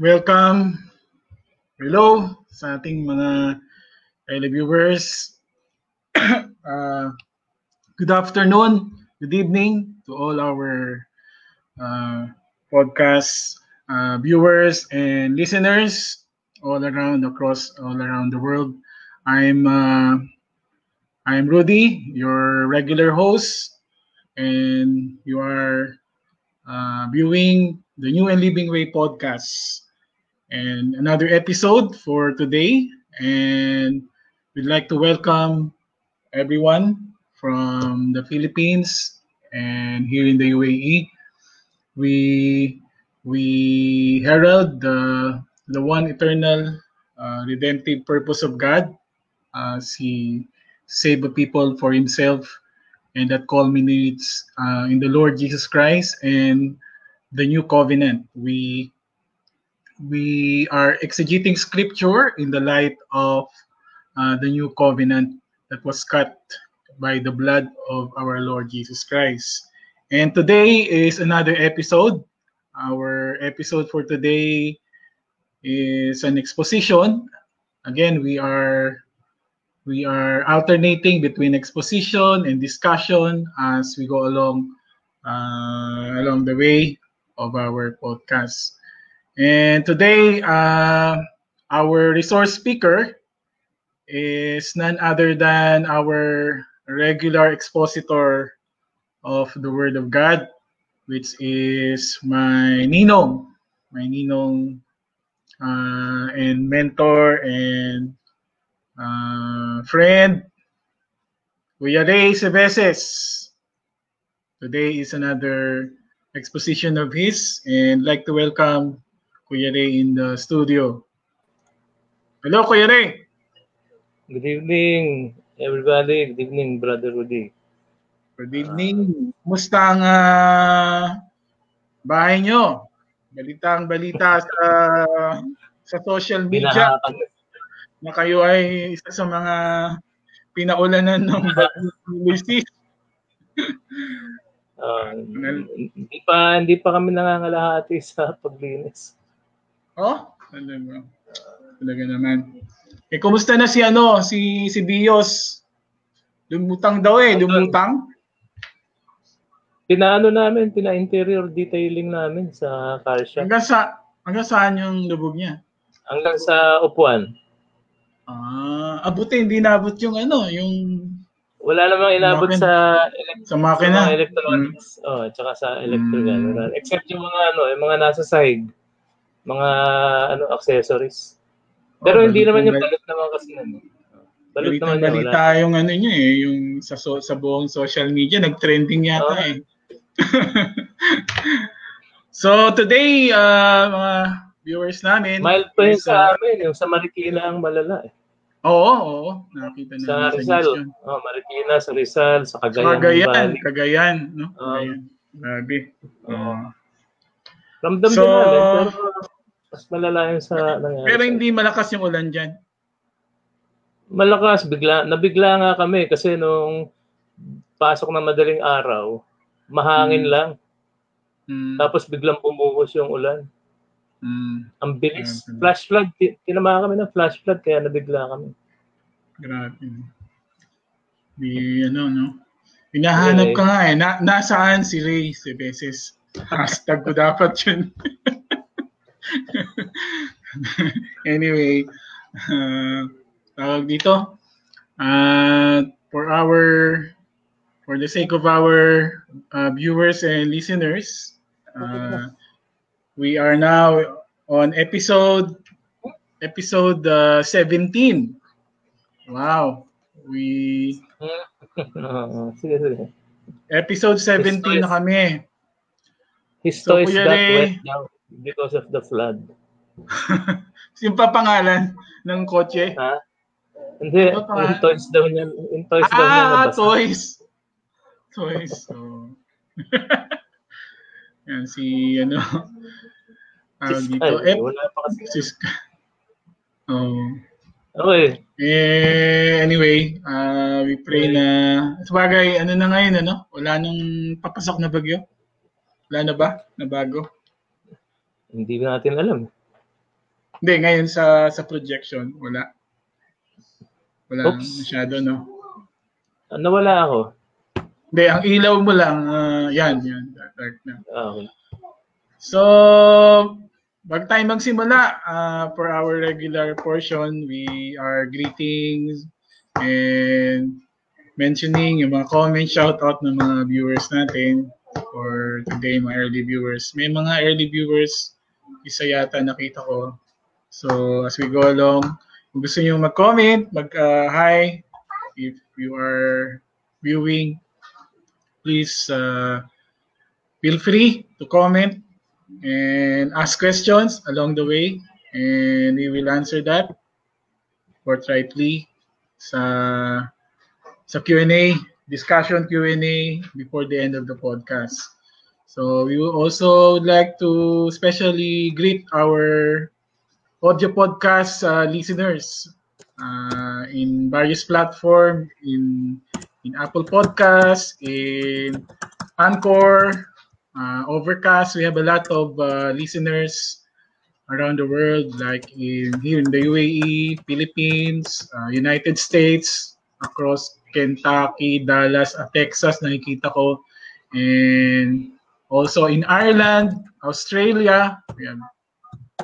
welcome. Hello sa ating mga televiewers. uh, good afternoon, good evening to all our uh, podcast uh, viewers and listeners all around across all around the world. I'm uh, I'm Rudy, your regular host, and you are uh, viewing the New and Living Way podcast and another episode for today. And we'd like to welcome everyone from the Philippines and here in the UAE. We we herald the the one eternal uh, redemptive purpose of God as He saved the people for Himself, and that culminates uh, in the Lord Jesus Christ and the new covenant. We we are exegeting scripture in the light of uh, the new covenant that was cut by the blood of our Lord Jesus Christ. And today is another episode. Our episode for today is an exposition. Again, we are we are alternating between exposition and discussion as we go along uh, along the way of our podcast. And today, uh, our resource speaker is none other than our regular expositor of the Word of God, which is my ninong, my ninong uh, and mentor and uh, friend, Kuya Ray Seveses. Today is another exposition of his and I'd like to welcome Kuya Ray in the studio. Hello, Kuya Ray. Good evening, everybody. Good evening, Brother Rudy. Good evening. Kumusta ang uh, bahay nyo? Balitang balita sa sa social media na kayo ay isa sa mga pinaulanan ng Lucy. uh, hindi pa hindi pa kami nangangalahati sa paglinis. Oh, talaga. Talaga naman. Eh, kumusta na si ano, si si Dios? Lumutang daw eh, lumutang. Pinaano namin, pina-interior detailing namin sa car shop. Hanggang sa hanggang saan yung lubog niya? Hanggang sa upuan. Ah, abuti hindi naabot yung ano, yung wala namang inabot sa sa makina. Sa electronics. Mm. Oh, tsaka sa electrical. Mm. Except yung mga ano, yung mga nasa side mga ano accessories. Pero oh, hindi naman yung balot naman kasi ano. Balot naman balita wala. yung ano niya eh, yung sa so, sa buong social media nag-trending yata oh. eh. so today uh, mga viewers namin mild pa yun sa amin, yung sa Marikina ang malala eh. Oo, oo. Nakita na sa Rizal. Sa oh, Marikina, sa Rizal, sa Cagayan. Cagayan, Cagayan, no? Cagayan. Um, Grabe. Uh, Ramdam so, din namin, pero mas malala yung sa nangyari. Pero hindi malakas yung ulan dyan? Malakas, bigla, nabigla nga kami kasi nung pasok ng madaling araw, mahangin hmm. lang. Hmm. Tapos biglang bumuhos yung ulan. Hmm. Ang bilis. Grabe. Flash flood. Tinama kami ng flash flood kaya nabigla kami. Grabe. Di ano, no? Hinahanap okay. ka nga eh. Na, nasaan si Ray si Beses? Hashtag ko dapat yun. anyway, uh, tawag dito. Uh, for our, for the sake of our uh, viewers and listeners, uh, we are now on episode episode uh, 17. Wow. We Episode 17 na kami. His so, wet down because of the flood. yung pa pangalan ng kotse? Ha? Hindi, yung toys daw niya. Yung toys ah, daw niya ah, toys. Toys. So. Yan, si ano. Uh, dito. Ay, eh, wala pa kasi. Sis, oh. Okay. Eh, anyway, uh, we pray na, sabagay, ano na ngayon, ano? Wala nang papasok na bagyo? Wala na ba? Na bago? Hindi natin alam. Hindi, ngayon sa sa projection, wala. Wala Oops. masyado, no? Nawala ako. Hindi, ang ilaw mo lang, uh, yan, yan, dark na. Ah, okay. So, bago tayo magsimula, uh, for our regular portion, we are greetings and mentioning yung mga comment shoutout ng mga viewers natin for today, mga early viewers. May mga early viewers, isa yata nakita ko. So, as we go along, kung gusto nyo mag-comment, mag-hi, uh, if you are viewing, please uh, feel free to comment and ask questions along the way and we will answer that forthrightly sa sa Q&A, discussion Q&A before the end of the podcast. So we also would like to especially greet our audio podcast uh, listeners uh, in various platforms, in in Apple Podcasts, in Anchor, uh, Overcast. We have a lot of uh, listeners around the world, like in here in the UAE, Philippines, uh, United States, across Kentucky, Dallas, uh, Texas, nakikita ko, and also in Ireland, Australia. We have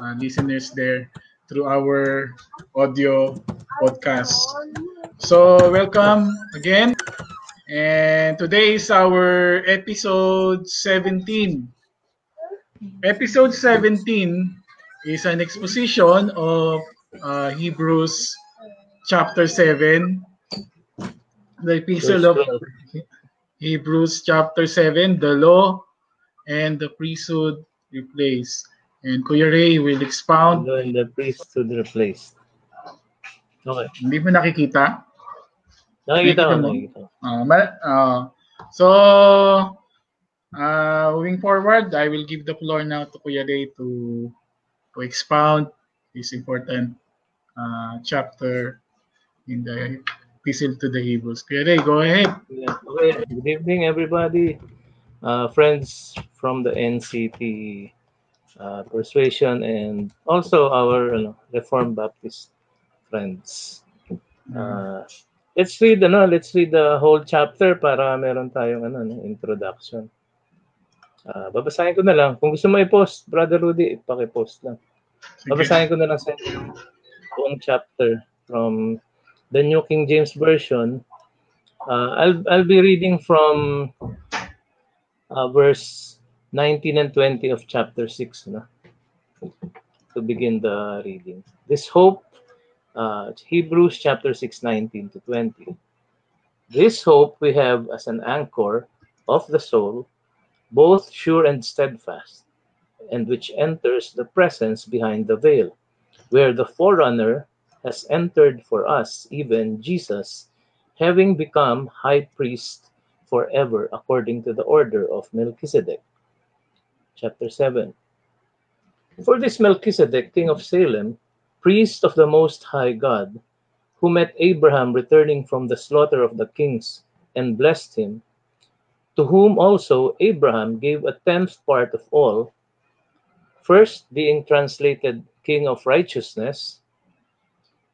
uh, listeners there through our audio podcast. So, welcome again. And today is our episode 17. Episode 17 is an exposition of uh, Hebrews chapter 7, the epistle of Hebrews chapter 7, the law and the priesthood replaced. And Kuya Ray will expound. And the priesthood replaced. Okay. Hindi mo nakikita? Nakikita ko, nakikita ko. Uh, uh, so, uh, moving forward, I will give the floor now to Kuya Ray to, to expound this important uh, chapter in the Epistle to the Hebrews. Kuya Ray, go ahead. Okay. Good evening, everybody. Uh, friends from the NCT uh, persuasion and also our ano, Reformed Baptist friends. Uh, let's read ano, let's read the whole chapter para meron tayong ano, no, introduction. Uh, babasahin ko na lang. Kung gusto mo i-post, Brother Rudy, paki-post lang. Babasahin ko na lang sa inyo buong chapter from the New King James Version. Uh, I'll I'll be reading from uh, verse 19 and 20 of chapter 6 no? to begin the reading. This hope, uh, Hebrews chapter 6, 19 to 20. This hope we have as an anchor of the soul, both sure and steadfast, and which enters the presence behind the veil, where the forerunner has entered for us, even Jesus, having become high priest forever according to the order of Melchizedek. Chapter 7. For this Melchizedek, king of Salem, priest of the Most High God, who met Abraham returning from the slaughter of the kings and blessed him, to whom also Abraham gave a tenth part of all, first being translated king of righteousness,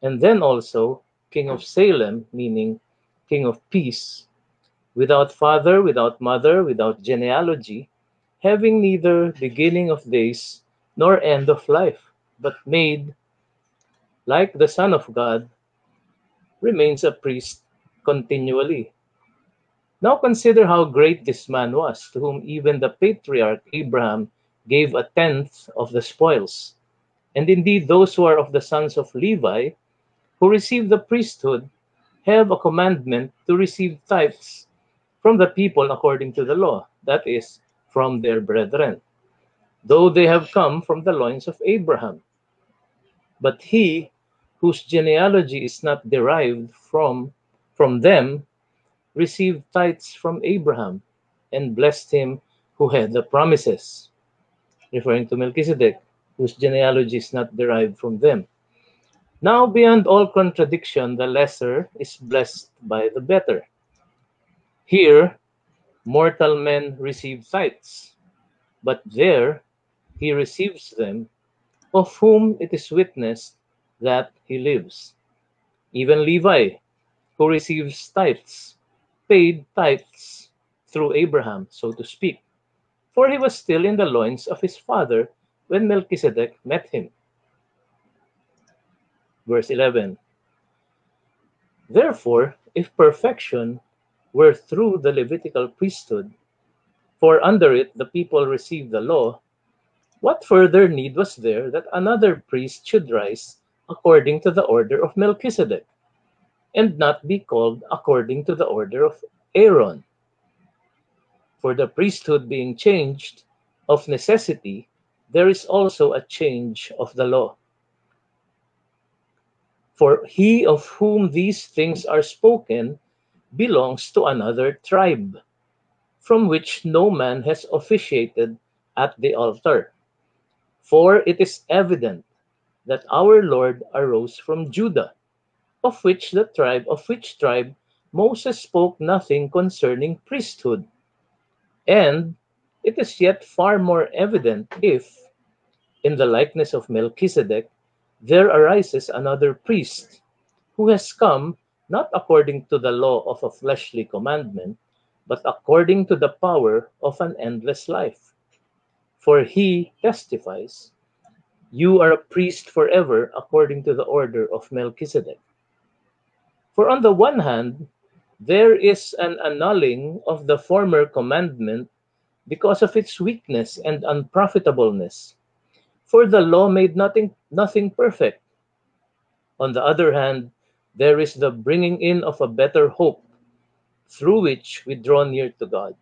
and then also king of Salem, meaning king of peace, without father, without mother, without genealogy, having neither beginning of days nor end of life, but made, like the Son of God, remains a priest continually. Now consider how great this man was, to whom even the patriarch Abraham gave a tenth of the spoils. And indeed, those who are of the sons of Levi, who receive the priesthood, have a commandment to receive tithes from the people according to the law, that is, from their brethren, though they have come from the loins of Abraham. But he whose genealogy is not derived from, from them received tithes from Abraham and blessed him who had the promises, referring to Melchizedek, whose genealogy is not derived from them. Now, beyond all contradiction, the lesser is blessed by the better. Here, mortal men receive tithes, but there he receives them of whom it is witnessed that he lives. Even Levi, who receives tithes, paid tithes through Abraham, so to speak, for he was still in the loins of his father when Melchizedek met him. Verse 11 Therefore, if perfection were through the Levitical priesthood, for under it the people received the law, what further need was there that another priest should rise according to the order of Melchizedek, and not be called according to the order of Aaron? For the priesthood being changed, of necessity, there is also a change of the law. For he of whom these things are spoken belongs to another tribe, from which no man has officiated at the altar. For it is evident that our Lord arose from Judah, of which the tribe of which tribe Moses spoke nothing concerning priesthood. And it is yet far more evident if, in the likeness of Melchizedek, there arises another priest who has come not according to the law of a fleshly commandment, but according to the power of an endless life. For he testifies, You are a priest forever according to the order of Melchizedek. For on the one hand, there is an annulling of the former commandment because of its weakness and unprofitableness. For the law made nothing, nothing perfect. On the other hand, there is the bringing in of a better hope through which we draw near to God.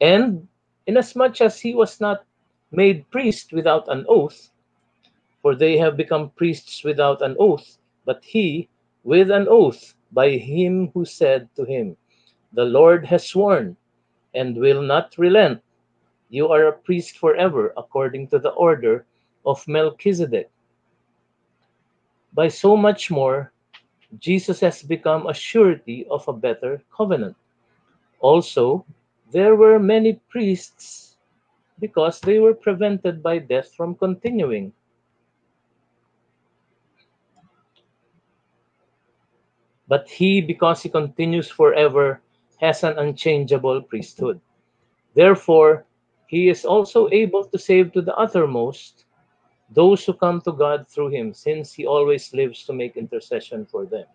And inasmuch as he was not made priest without an oath, for they have become priests without an oath, but he with an oath by him who said to him, The Lord has sworn and will not relent. You are a priest forever according to the order of Melchizedek by so much more, Jesus has become a surety of a better covenant. Also, there were many priests because they were prevented by death from continuing. But he, because he continues forever, has an unchangeable priesthood. Therefore, he is also able to save to the uttermost those who come to God through him, since he always lives to make intercession for them.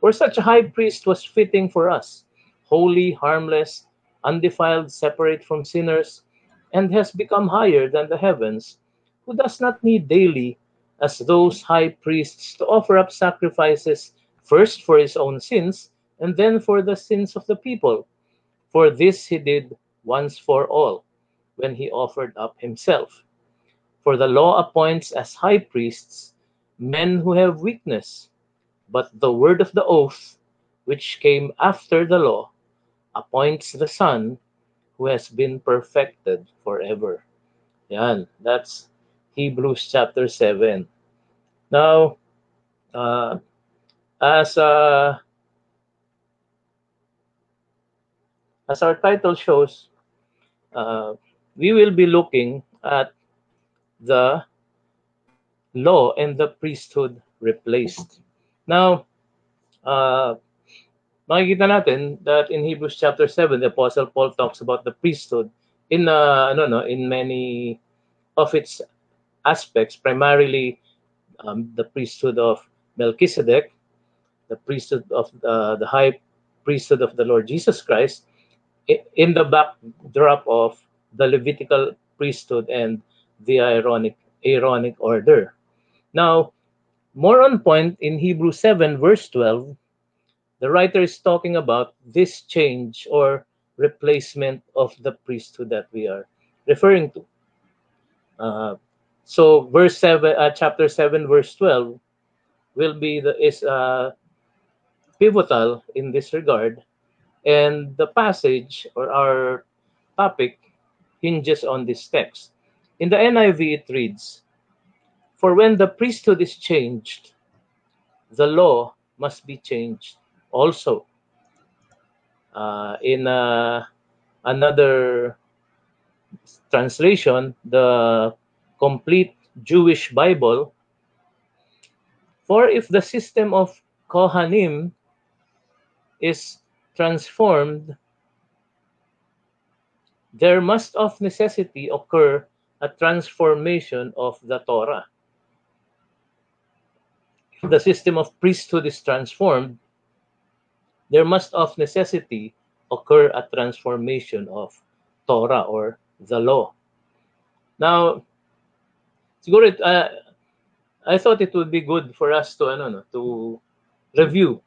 For such a high priest was fitting for us, holy, harmless, undefiled, separate from sinners, and has become higher than the heavens, who does not need daily, as those high priests, to offer up sacrifices first for his own sins and then for the sins of the people. For this he did once for all, when he offered up himself. For the law appoints as high priests men who have weakness, but the word of the oath, which came after the law, appoints the Son who has been perfected forever. Yan, that's Hebrews chapter 7. Now, uh, as uh, as our title shows, uh, we will be looking at the law and the priesthood replaced. Now, uh, makikita natin that in Hebrews chapter 7, the Apostle Paul talks about the priesthood in, uh, no, no, in many of its aspects, primarily um, the priesthood of Melchizedek, the priesthood of uh, the high priesthood of the Lord Jesus Christ, in the backdrop of the Levitical priesthood and the ironic Aaronic order. Now, more on point in Hebrew 7, verse 12, the writer is talking about this change or replacement of the priesthood that we are referring to. Uh, so, verse 7, uh, chapter 7, verse 12 will be the is uh, pivotal in this regard, and the passage or our topic hinges on this text. In the NIV, it reads, For when the priesthood is changed, the law must be changed also. Uh, in uh, another translation, the complete Jewish Bible. For if the system of Kohanim is transformed, there must of necessity occur a transformation of the Torah. If the system of priesthood is transformed, there must of necessity occur a transformation of Torah or the law. Now, siguro uh, I thought it would be good for us to ano no, to review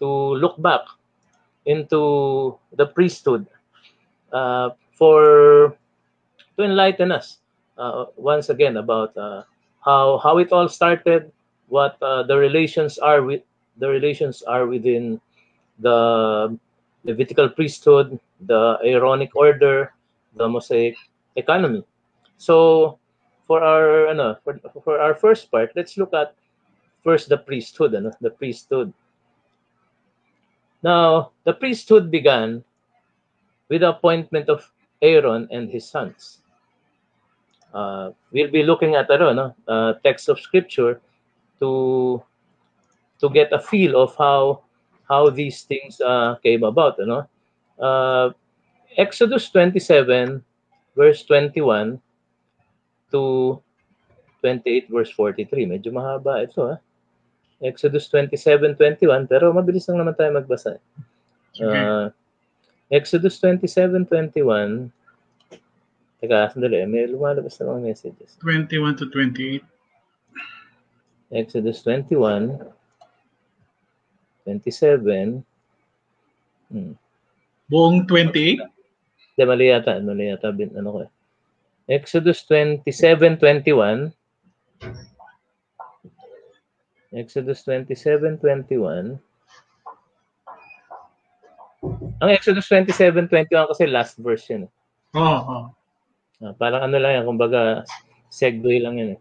to look back into the priesthood uh, for to enlighten us uh, once again about uh, how how it all started, what uh, the relations are with the relations are within the Levitical priesthood, the Aaronic order, the Mosaic economy. So for our ano, for, for our first part, let's look at first the priesthood, ano, the priesthood. Now, the priesthood began with the appointment of Aaron and his sons. Uh, we'll be looking at ano, no, uh, text of scripture to to get a feel of how how these things uh, came about. You know? uh, Exodus 27, verse 21 to 28 verse 43. Medyo mahaba ito ha. Exodus 27:21 pero mabilis lang naman tayo magbasa. Uh, Exodus 27:21 Teka, sandali. May lumalabas na mga messages. 21 to 28. Exodus 21, 27. Hmm. Buong 28? Hindi, mali yata. Mali yata. Ano ko eh. Exodus 27, 21. Exodus 27, 21. Ang Exodus 27, 21 kasi last verse yun. Oo. Oh, oh. Uh, parang ano lang yan, kumbaga segue lang yun eh.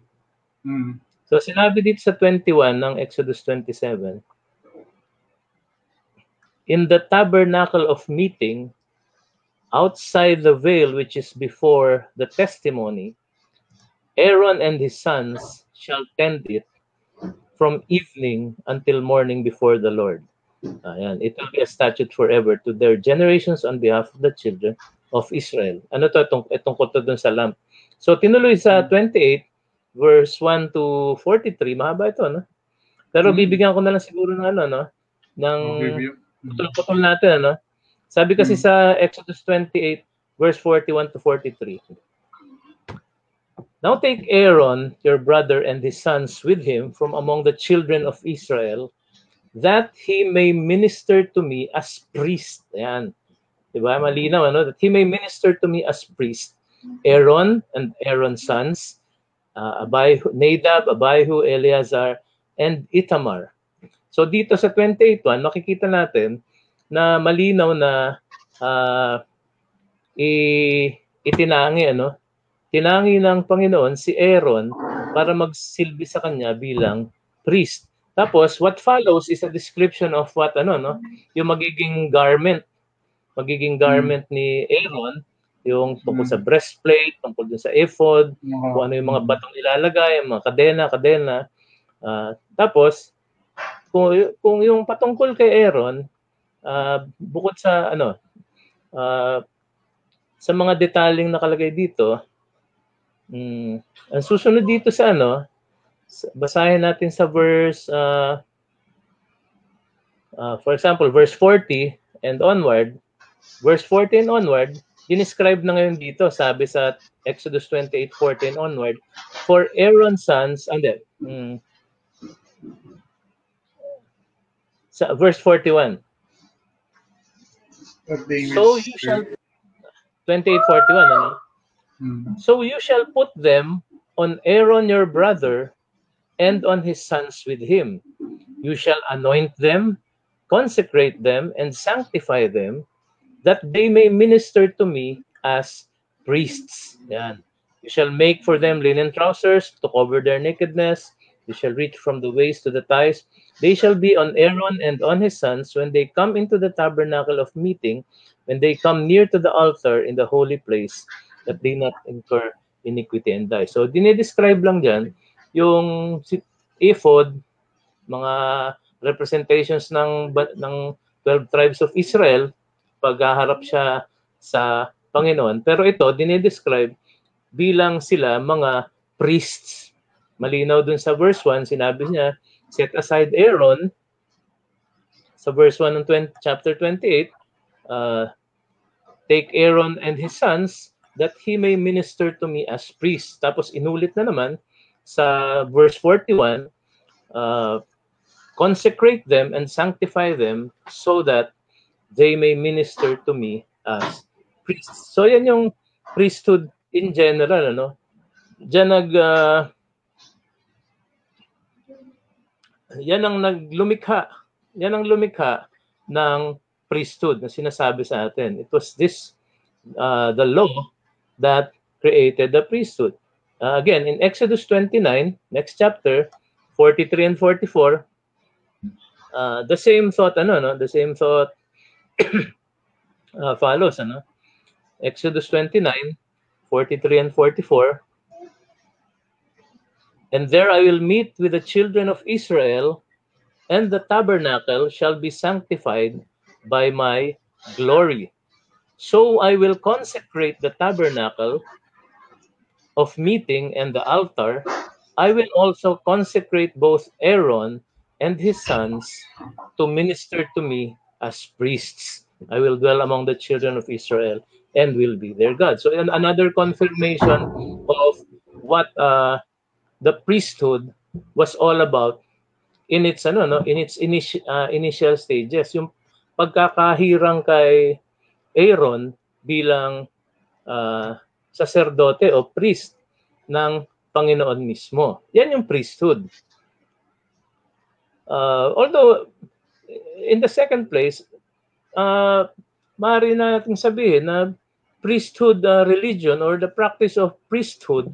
Mm. So sinabi dito sa 21 ng Exodus 27, In the tabernacle of meeting, outside the veil which is before the testimony, Aaron and his sons shall tend it from evening until morning before the Lord. Ayan. It will be a statute forever to their generations on behalf of the children of Israel. Ano to? Itong, itong to dun sa lamp. So, tinuloy sa 28, verse 1 to 43. Mahaba ito, no? Pero hmm. bibigyan ko na lang siguro ng ano, no? Ng putol-putol natin, ano? Sabi kasi hmm. sa Exodus 28, verse 41 to 43. Now take Aaron, your brother, and his sons with him from among the children of Israel, that he may minister to me as priest. Ayan. Diba? Malinaw, ano? That he may minister to me as priest. Aaron and Aaron's sons, uh, Abihu, Nadab, Abihu, Eleazar, and Itamar. So dito sa 28.1, makikita natin na malinaw na uh, i, itinangi ano tinangi ng Panginoon si Aaron para magsilbi sa kanya bilang priest. Tapos what follows is a description of what ano no, yung magiging garment, magiging garment ni Aaron, yung tungkol sa breastplate, tungkol dun sa ephod, kung ano yung mga batong ilalagay, yung mga kadena, kadena. Uh, tapos kung kung yung patungkol kay Aaron, uh, bukod sa ano uh, sa mga detaling nakalagay dito, mm, ang susunod dito sa ano, basahin natin sa verse uh, uh, for example, verse 40 and onward, verse 14 onward, dinescribe na ngayon dito, sabi sa Exodus 28:14 onward, for Aaron's sons, and then, mm, sa verse 41. So you shall 28:41 ano? Hmm. So you shall put them on Aaron your brother and on his sons with him. You shall anoint them, consecrate them, and sanctify them, that they may minister to me as priests. Yan. You shall make for them linen trousers to cover their nakedness. You shall reach from the waist to the thighs. They shall be on Aaron and on his sons when they come into the tabernacle of meeting when they come near to the altar in the holy place, that they not incur iniquity and die. So, dinidescribe lang dyan yung ephod, mga representations ng ng 12 tribes of Israel paghaharap siya sa Panginoon. Pero ito, dinidescribe bilang sila mga priests. Malinaw dun sa verse 1, sinabi niya, set aside Aaron, sa verse 1 ng 20, chapter 28, uh, take Aaron and his sons that he may minister to me as priest. Tapos inulit na naman sa verse 41, uh, consecrate them and sanctify them so that they may minister to me as priests. So yan yung priesthood in general, ano? Diyan nag uh, yan ang naglumikha. Yan ang lumikha ng priesthood na sinasabi sa atin. It was this uh, the law that created the priesthood. Uh, again, in Exodus 29, next chapter, 43 and 44, uh, the same thought, ano, no? The same thought uh, follows, ano? Exodus 29, 43 and 44. And there I will meet with the children of Israel, and the tabernacle shall be sanctified by my glory. So I will consecrate the tabernacle of meeting and the altar. I will also consecrate both Aaron and his sons to minister to me as priests. I will dwell among the children of Israel and will be their God. So another confirmation of what uh, the priesthood was all about in its ano no in its initial uh, initial stages yung pagkakahirang kay Aaron bilang uh, saserdote o priest ng Panginoon mismo. Yan yung priesthood. Uh, although, in the second place, uh, maaari natin sabihin na priesthood uh, religion or the practice of priesthood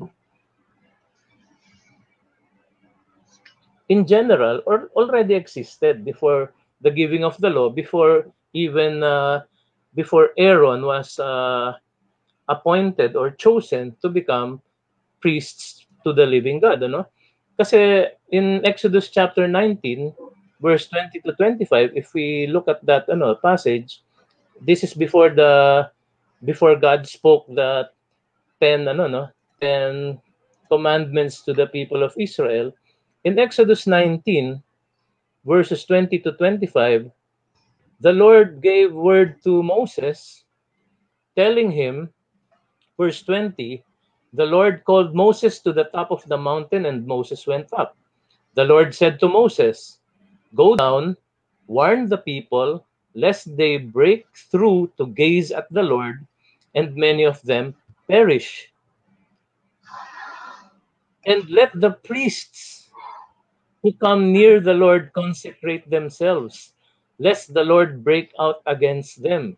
in general or already existed before the giving of the law, before even uh, before Aaron was uh, appointed or chosen to become priests to the living God, ano? Kasi in Exodus chapter 19, verse 20 to 25, if we look at that ano passage, this is before the before God spoke the 10 ano no, 10 commandments to the people of Israel. In Exodus 19, verses 20 to 25, the Lord gave word to Moses, telling him, verse 20, the Lord called Moses to the top of the mountain, and Moses went up. The Lord said to Moses, Go down, warn the people, lest they break through to gaze at the Lord, and many of them perish. And let the priests who come near the Lord consecrate themselves lest the Lord break out against them.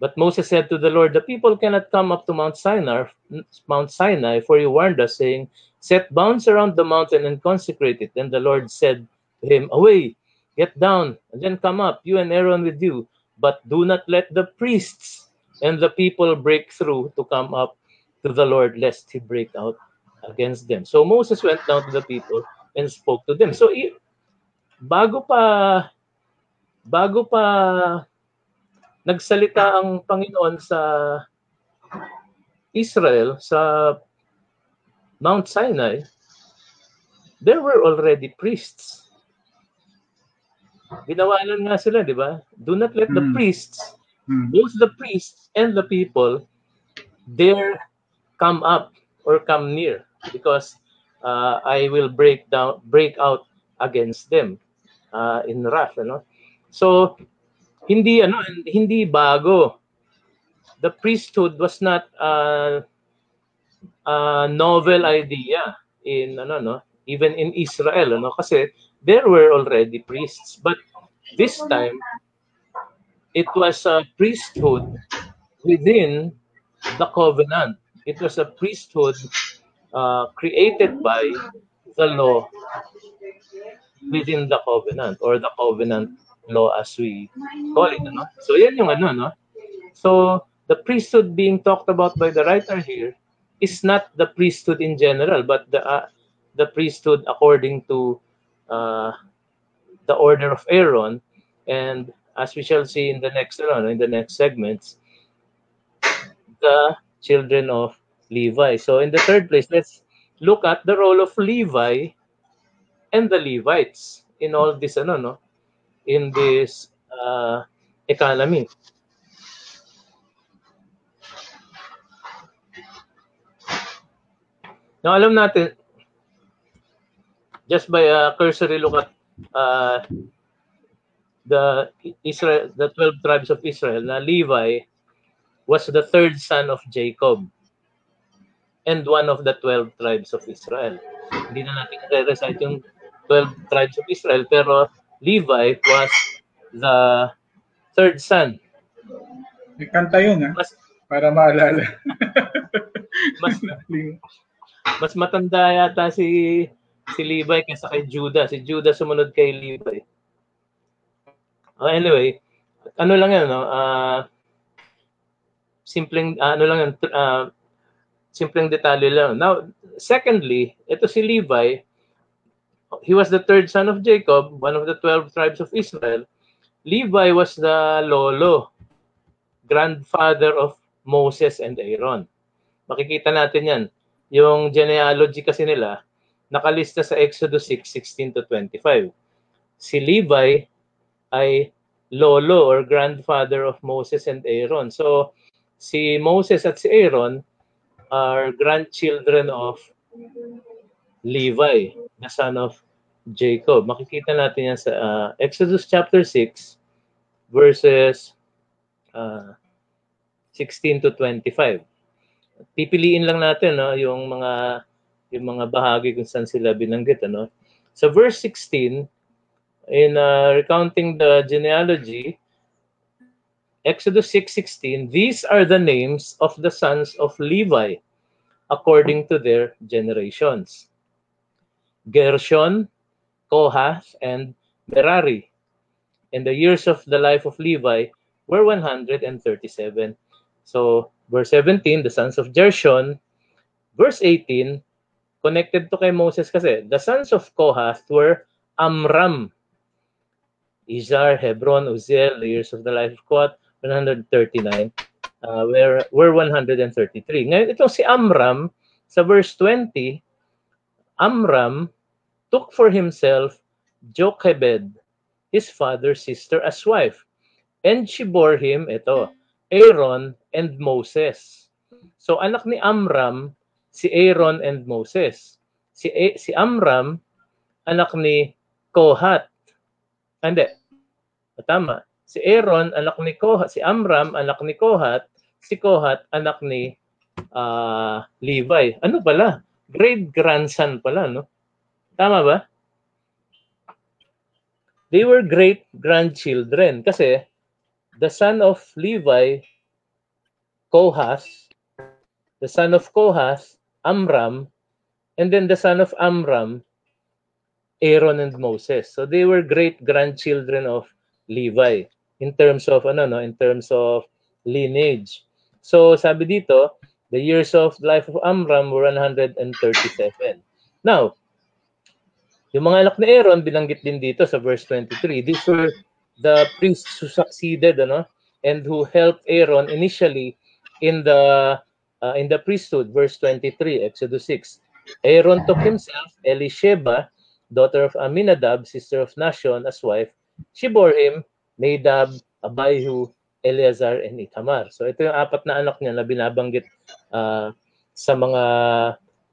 But Moses said to the Lord, The people cannot come up to Mount Sinai, Mount Sinai, for you warned us, saying, Set bounds around the mountain and consecrate it. And the Lord said him, Away, get down, and then come up, you and Aaron with you. But do not let the priests and the people break through to come up to the Lord, lest he break out against them. So Moses went down to the people and spoke to them. So bago pa bago pa nagsalita ang Panginoon sa Israel sa Mount Sinai, there were already priests. Ginawalan nga sila, di ba? Do not let the mm. priests, mm. both the priests and the people, dare come up or come near because uh, I will break down, break out against them uh, in wrath. You know? So hindi ano hindi bago. The priesthood was not a, a novel idea in ano no even in Israel ano kasi there were already priests but this time it was a priesthood within the covenant it was a priesthood uh, created by the law within the covenant or the covenant law as we call it. No? So yan yung ano, no? So the priesthood being talked about by the writer here is not the priesthood in general, but the uh, the priesthood according to uh, the order of Aaron, and as we shall see in the next uh, in the next segments, the children of Levi. So in the third place, let's look at the role of Levi and the Levites in all this ano no in this uh, economy. Now alam natin just by a cursory look at uh, the Israel the 12 tribes of Israel na Levi was the third son of Jacob and one of the 12 tribes of Israel. Hindi na natin i-recite yung 12 tribes of Israel, pero Levi was the third son. May kanta yun, ha? Mas, Para maalala. mas, mas matanda yata si si Levi kaysa kay Judah. Si Judah sumunod kay Levi. Uh, anyway, ano lang yan, no? Uh, simpleng, uh, ano lang yan, uh, simpleng detalye lang. Now, secondly, ito si Levi, he was the third son of Jacob, one of the 12 tribes of Israel. Levi was the lolo, grandfather of Moses and Aaron. Makikita natin yan. Yung genealogy kasi nila, nakalista sa Exodus 6, 16 to 25. Si Levi ay lolo or grandfather of Moses and Aaron. So, si Moses at si Aaron are grandchildren of Levi, the son of Jacob. Makikita natin yan sa uh, Exodus chapter 6 verses uh, 16 to 25. Pipiliin lang natin no, yung mga yung mga bahagi kung saan sila binanggit ano. Sa verse 16 in uh, recounting the genealogy Exodus 6:16 These are the names of the sons of Levi according to their generations. Gershon, Kohath, and Merari. And the years of the life of Levi were 137. So, verse 17, the sons of Gershon. Verse 18, connected to kay Moses kasi, the sons of Kohath were Amram, Izar, Hebron, Uziel, the years of the life of Kohath, 139, uh, were, were 133. Ngayon, itong si Amram, sa verse 20, Amram took for himself Jochebed, his father's sister, as wife. And she bore him, ito, Aaron and Moses. So anak ni Amram, si Aaron and Moses. Si, A- si Amram, anak ni Kohat. Ah, hindi. Tama. Si Aaron, anak ni Kohat. Si Amram, anak ni Kohat. Si Kohat, anak ni uh, Levi. Ano pala? Great grandson pala, no? Tama ba? They were great grandchildren kasi the son of Levi, Kohath, the son of Kohath, Amram, and then the son of Amram, Aaron and Moses. So they were great grandchildren of Levi in terms of ano no, in terms of lineage. So sabi dito, the years of life of Amram were 137. Now, yung mga anak ni Aaron, binanggit din dito sa verse 23. These were the priests who succeeded ano, and who helped Aaron initially in the uh, in the priesthood. Verse 23, Exodus 6. Aaron took himself Elisheba, daughter of Aminadab, sister of Nashon, as wife. She bore him Nadab, Abihu, Eleazar, and Itamar. So ito yung apat na anak niya na binabanggit uh, sa mga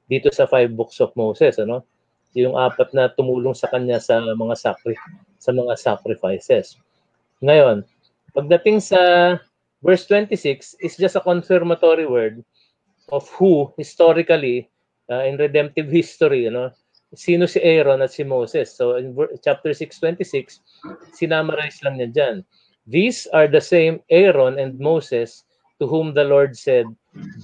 dito sa five books of Moses. Ano? yung apat na tumulong sa kanya sa mga sacri sa mga sacrifices. Ngayon, pagdating sa verse 26 is just a confirmatory word of who historically uh, in redemptive history, you know, sino si Aaron at si Moses. So in chapter 6:26, sinamarize lang niya diyan. These are the same Aaron and Moses to whom the Lord said,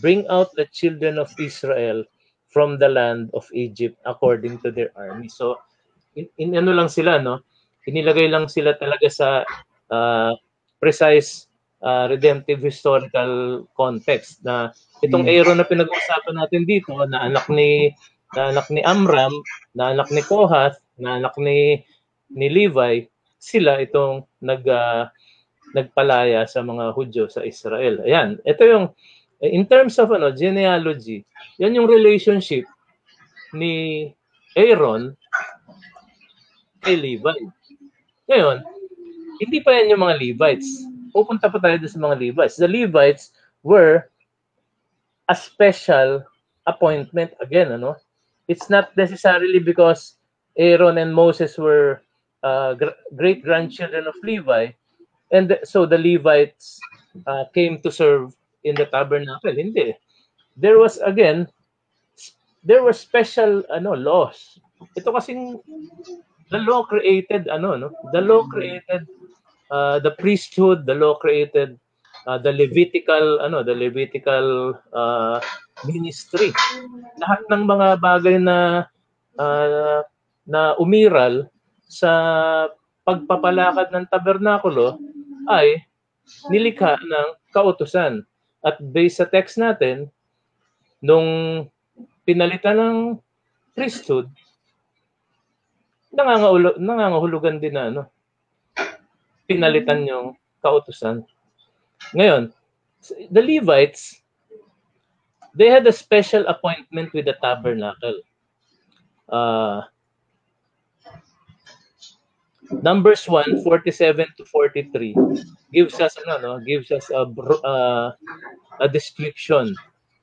"Bring out the children of Israel from the land of Egypt according to their army. So, in, in ano lang sila, no? Inilagay lang sila talaga sa uh, precise uh, redemptive historical context na itong hmm. Aaron na pinag-uusapan natin dito na anak ni na anak ni Amram, na anak ni Kohath, na anak ni ni Levi, sila itong nag uh, nagpalaya sa mga Hudyo sa Israel. Ayan, ito yung in terms of ano genealogy, yan yung relationship ni Aaron kay Levi. Ngayon, hindi pa yan yung mga Levites. Pupunta pa tayo sa mga Levites. The Levites were a special appointment again, ano? It's not necessarily because Aaron and Moses were uh, great grandchildren of Levi, and the, so the Levites uh, came to serve in the tabernacle. Hindi. There was again, there were special ano laws. Ito kasing the law created ano no, the law created uh, the priesthood, the law created uh, the Levitical ano, the Levitical uh, ministry. Lahat ng mga bagay na uh, na umiral sa pagpapalakad ng tabernakulo ay nilikha ng kautusan. At based sa text natin, nung pinalitan ng priesthood, nangangahulugan din na ano, pinalitan yung kautusan. Ngayon, the Levites, they had a special appointment with the tabernacle. Uh, Numbers 1, 47 to 43 gives us ano, no, gives us a uh, a description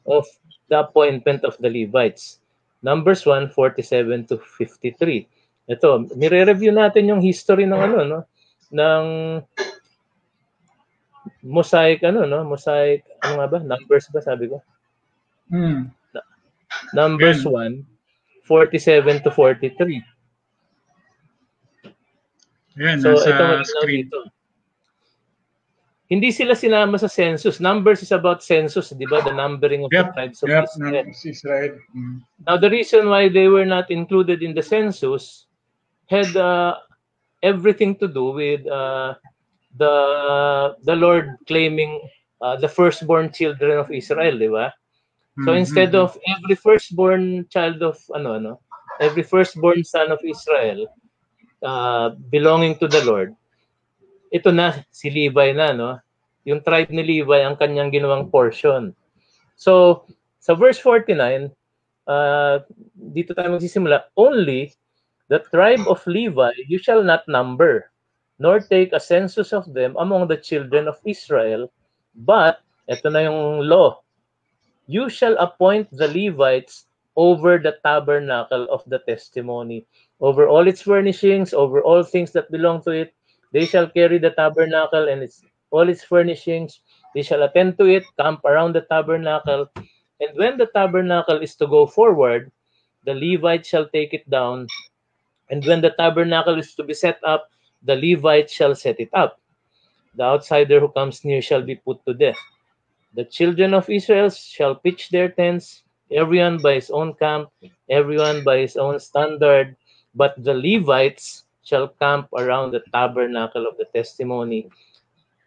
of the appointment of the Levites. Numbers 1, 47 to 53. Ito, nire-review natin yung history ng ano, no? Ng mosaic ano no mosaic ano nga ba numbers ba sabi ko hmm. numbers 1 47 to 43 yan, so, nasa ito screen. Dito. Hindi sila sinama sa census. Numbers is about census, di ba? The numbering of yep, the tribes of yep, Israel. Israel. Mm. Now, the reason why they were not included in the census had uh, everything to do with uh, the the Lord claiming uh, the firstborn children of Israel, di ba? So mm-hmm. instead of every firstborn child of ano ano, every firstborn son of Israel, uh, belonging to the Lord, ito na, si Levi na, no? Yung tribe ni Levi ang kanyang ginawang portion. So, sa verse 49, uh, dito tayo magsisimula, only the tribe of Levi you shall not number, nor take a census of them among the children of Israel, but, ito na yung law, you shall appoint the Levites over the tabernacle of the testimony over all its furnishings, over all things that belong to it. They shall carry the tabernacle and its all its furnishings. They shall attend to it, camp around the tabernacle. And when the tabernacle is to go forward, the Levites shall take it down. And when the tabernacle is to be set up, the Levites shall set it up. The outsider who comes near shall be put to death. The children of Israel shall pitch their tents, everyone by his own camp, everyone by his own standard, But the Levites shall camp around the tabernacle of the testimony,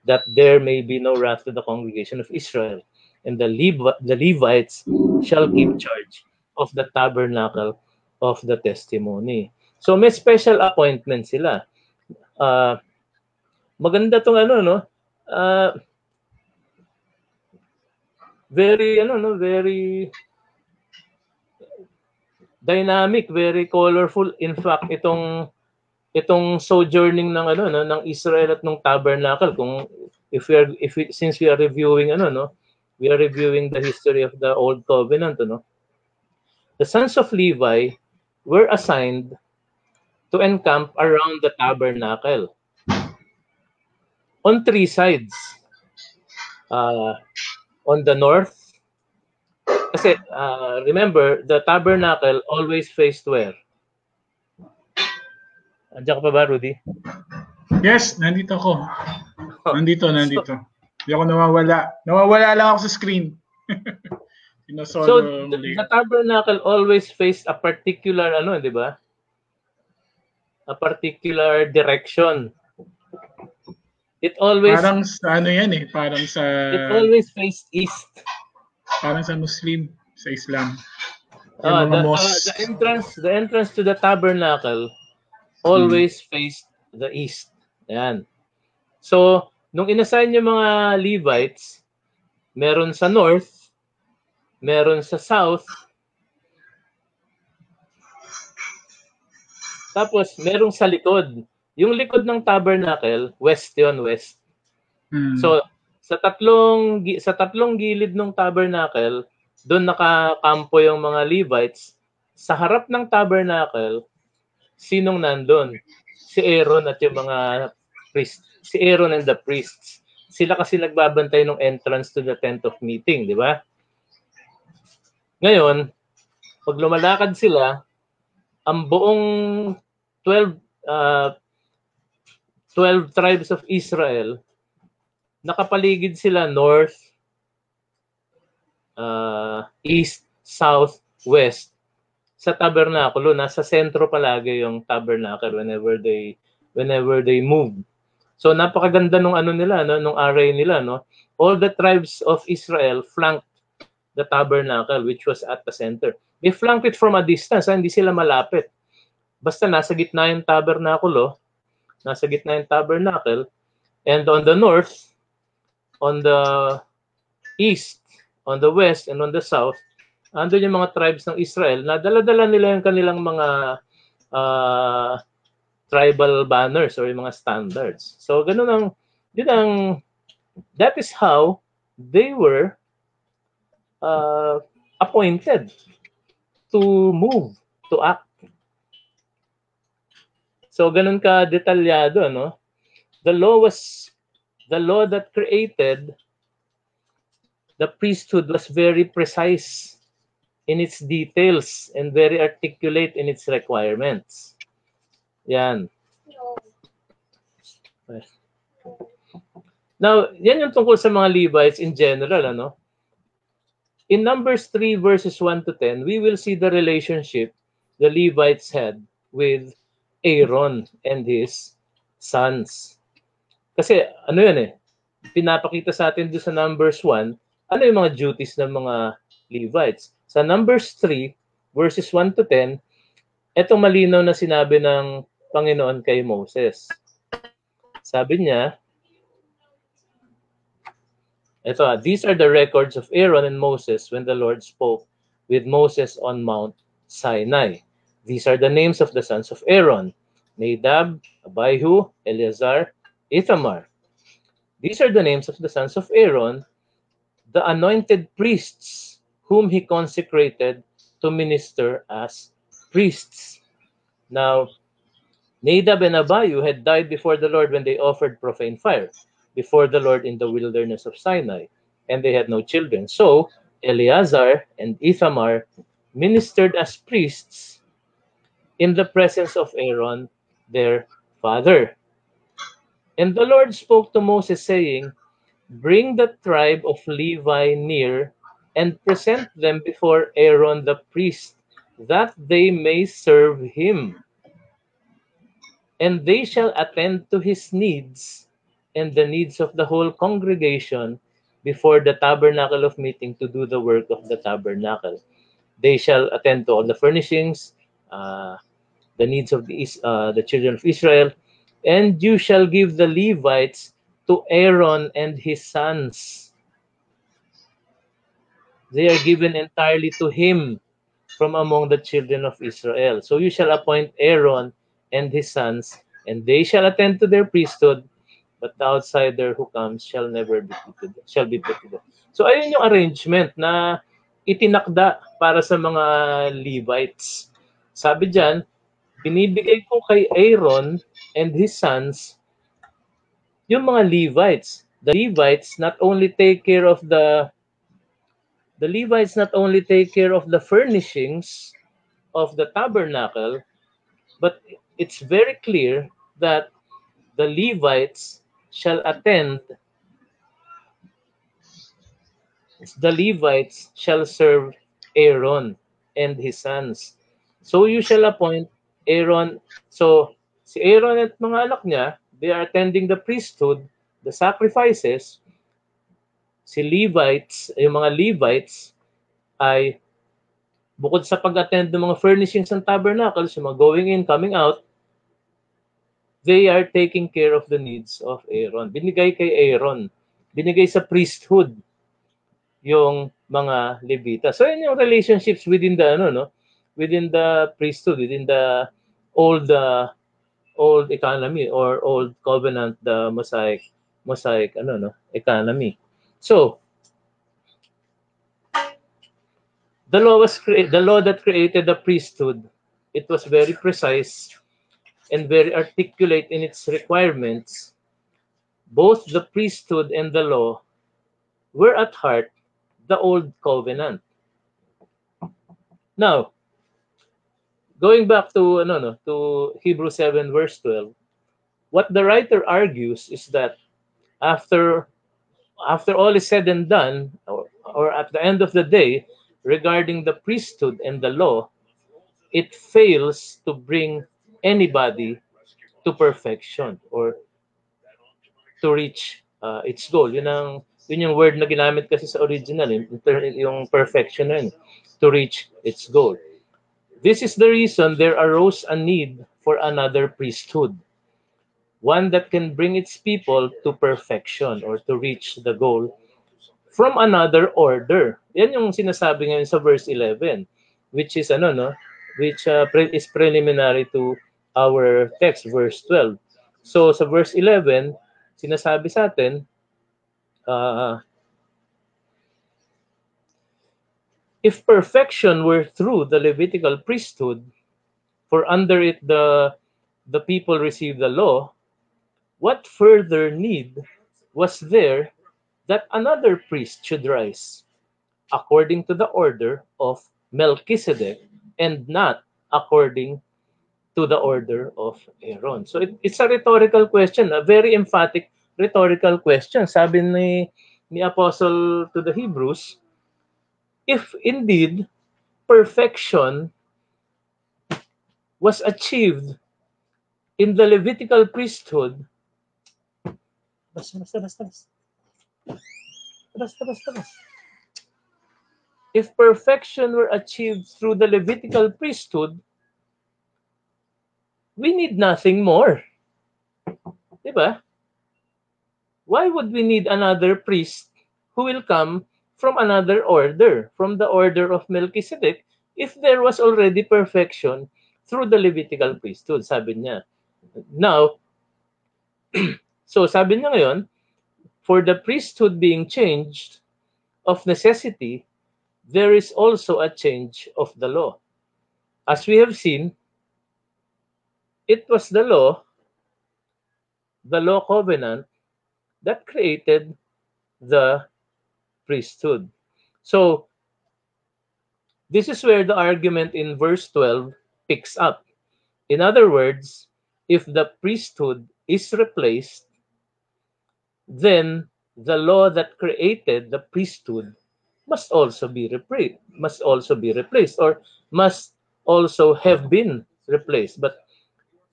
that there may be no wrath to the congregation of Israel. And the, Levi- the Levites shall keep charge of the tabernacle of the testimony. So may special appointment sila. Uh, maganda tong ano no. Uh, very ano no, very dynamic, very colorful. In fact, itong itong sojourning ng ano no, ng Israel at ng tabernacle kung if we are if we, since we are reviewing ano no, we are reviewing the history of the old covenant no. The sons of Levi were assigned to encamp around the tabernacle on three sides. Uh, on the north, kasi uh, remember, the tabernacle always faced where? Andiyan ka pa ba, Rudy? Yes, nandito ako. Oh. Nandito, nandito. Hindi ako nawawala. Nawawala lang ako sa screen. so, the, the tabernacle always faced a particular, ano, di ba? A particular direction. It always Parang sa ano yan eh, parang sa It always faced east. Parang sa Muslim, sa Islam. Uh, the, uh, the entrance the entrance to the tabernacle always hmm. faced the east. Yan. So, nung inassign yung mga Levites, meron sa north, meron sa south, tapos merong sa likod. Yung likod ng tabernacle, west yon west. Hmm. So, sa tatlong sa tatlong gilid ng tabernacle, doon nakakampo yung mga Levites. Sa harap ng tabernacle, sinong nandun? Si Aaron at yung mga priest, si Aaron and the priests. Sila kasi nagbabantay ng entrance to the tent of meeting, di ba? Ngayon, pag lumalakad sila, ang buong 12 uh, 12 tribes of Israel, nakapaligid sila north, uh, east, south, west sa tabernakulo. Nasa sentro palagi yung tabernacle whenever they whenever they move. So napakaganda nung ano nila, no, nung array nila, no. All the tribes of Israel flanked the tabernacle which was at the center. They flanked it from a distance, ha? hindi sila malapit. Basta nasa gitna yung tabernakulo, nasa gitna yung tabernacle. And on the north, on the east, on the west, and on the south, andun yung mga tribes ng Israel na dala-dala nila yung kanilang mga uh, tribal banners or yung mga standards. So, ganun ang, yun ang, that is how they were uh, appointed to move, to act. So ganun ka detalyado, no? The law was the law that created the priesthood was very precise in its details and very articulate in its requirements. Yan. Now, yan yung tungkol sa mga Levites in general, ano? In Numbers 3 verses 1 to 10, we will see the relationship the Levites had with Aaron and his sons. Kasi ano yan eh, pinapakita sa atin doon sa Numbers 1, ano yung mga duties ng mga Levites. Sa Numbers 3, verses 1 to 10, ito malinaw na sinabi ng Panginoon kay Moses. Sabi niya, ito, these are the records of Aaron and Moses when the Lord spoke with Moses on Mount Sinai. These are the names of the sons of Aaron Nadab, Abihu, Eleazar, Ithamar. These are the names of the sons of Aaron, the anointed priests whom he consecrated to minister as priests. Now, Nadab and Abihu had died before the Lord when they offered profane fire before the Lord in the wilderness of Sinai, and they had no children. So, Eleazar and Ithamar ministered as priests in the presence of Aaron, their father. And the Lord spoke to Moses, saying, Bring the tribe of Levi near and present them before Aaron the priest, that they may serve him. And they shall attend to his needs and the needs of the whole congregation before the tabernacle of meeting to do the work of the tabernacle. They shall attend to all the furnishings, uh, the needs of the, uh, the children of Israel, and you shall give the Levites to Aaron and his sons. They are given entirely to him from among the children of Israel. So you shall appoint Aaron and his sons, and they shall attend to their priesthood, but the outsider who comes shall never be put to shall be put to death. So ayun yung arrangement na itinakda para sa mga Levites. Sabi diyan, binibigay ko kay Aaron and his sons yung mga Levites. The Levites not only take care of the the Levites not only take care of the furnishings of the tabernacle, but it's very clear that the Levites shall attend the Levites shall serve Aaron and his sons. So you shall appoint Aaron, so si Aaron at mga anak niya, they are attending the priesthood the sacrifices, si Levites, yung mga Levites ay bukod sa pag-attend ng mga furnishings ng tabernacle, yung mga going in, coming out, they are taking care of the needs of Aaron. Binigay kay Aaron. Binigay sa priesthood yung mga Levita. So yun yung relationships within the ano no, within the priesthood, within the old uh, old economy or old covenant the mosaic mosaic ano no economy. So the law was cre- the law that created the priesthood. It was very precise and very articulate in its requirements. Both the priesthood and the law were at heart the old covenant. Now, going back to no no to Hebrew 7 verse 12, what the writer argues is that after after all is said and done, or, or at the end of the day, regarding the priesthood and the law, it fails to bring anybody to perfection or to reach uh, its goal. Yun ang yun yung word na ginamit kasi sa original, yung perfection na yun, to reach its goal. This is the reason there arose a need for another priesthood, one that can bring its people to perfection or to reach the goal from another order. Yan yung sinasabi ngayon sa verse 11, which is ano no, which uh, pre- is preliminary to our text verse 12. So sa verse 11, sinasabi sa atin uh, if perfection were through the Levitical priesthood, for under it the the people received the law, what further need was there that another priest should rise according to the order of Melchizedek and not according to the order of Aaron. So it, it's a rhetorical question, a very emphatic rhetorical question. Sabi ni, ni Apostle to the Hebrews, if indeed perfection was achieved in the Levitical priesthood. If perfection were achieved through the Levitical priesthood, we need nothing more. Diba? why would we need another priest who will come from another order, from the order of Melchizedek, if there was already perfection through the Levitical priesthood, sabi niya. Now, so sabi niya ngayon, for the priesthood being changed of necessity, there is also a change of the law. As we have seen, it was the law, the law covenant, that created the priesthood. So, this is where the argument in verse 12 picks up. In other words, if the priesthood is replaced, then the law that created the priesthood must also be replaced, must also be replaced, or must also have been replaced. But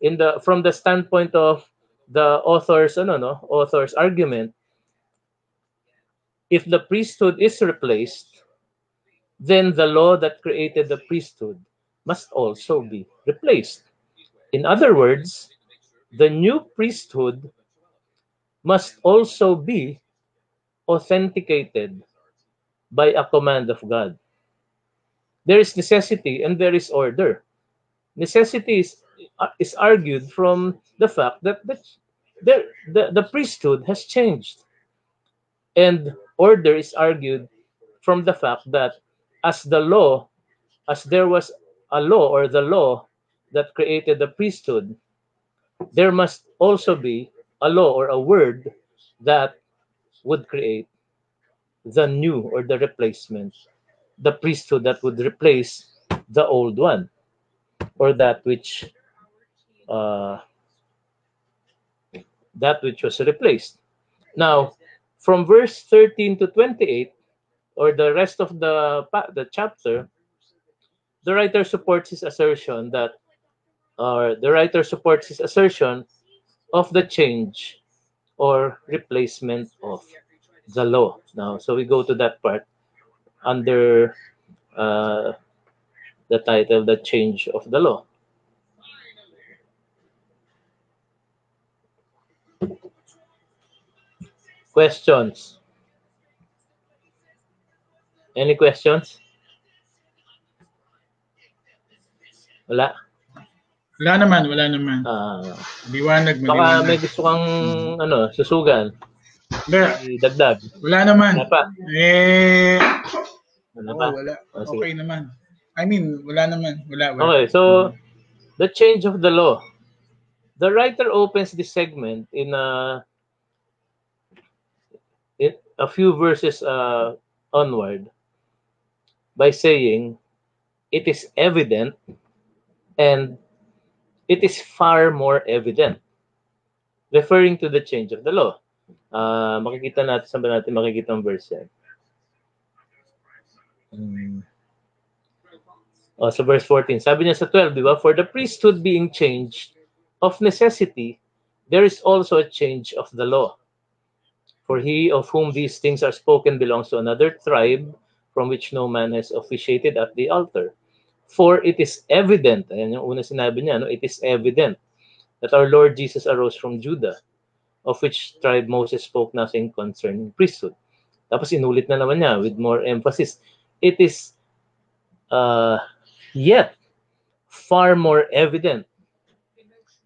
in the from the standpoint of the author's ano no author's argument if the priesthood is replaced then the law that created the priesthood must also be replaced. In other words the new priesthood must also be authenticated by a command of God. There is necessity and there is order. Necessity is is argued from the fact that the, the, the, the priesthood has changed. And order is argued from the fact that as the law, as there was a law or the law that created the priesthood, there must also be a law or a word that would create the new or the replacement, the priesthood that would replace the old one or that which uh, that which was replaced. Now, from verse 13 to 28, or the rest of the, the chapter, the writer supports his assertion that, or the writer supports his assertion of the change or replacement of the law. Now, so we go to that part under uh, the title, The Change of the Law. Questions? Any questions? Wala? Wala naman, wala naman. Ah, Liwanag, baka maliwanag. may gusto kang ano, susugan. Hindi, Dagdag. wala naman. Wala pa. Eh, Wala oo, pa. wala. Oh, sige. Okay naman. I mean, wala naman. Wala, wala. Okay, so the change of the law. The writer opens this segment in a a few verses uh, onward by saying it is evident and it is far more evident referring to the change of the law. Uh, makikita natin, saan ba natin makikita ang verse yan? Hmm. Oh, so verse 14. Sabi niya sa 12, di ba? For the priesthood being changed of necessity, there is also a change of the law. For he of whom these things are spoken belongs to another tribe from which no man has officiated at the altar. For it is evident, ayan yung una sinabi niya, no? it is evident that our Lord Jesus arose from Judah, of which tribe Moses spoke nothing concerning priesthood. Tapos inulit na naman niya with more emphasis. It is uh, yet far more evident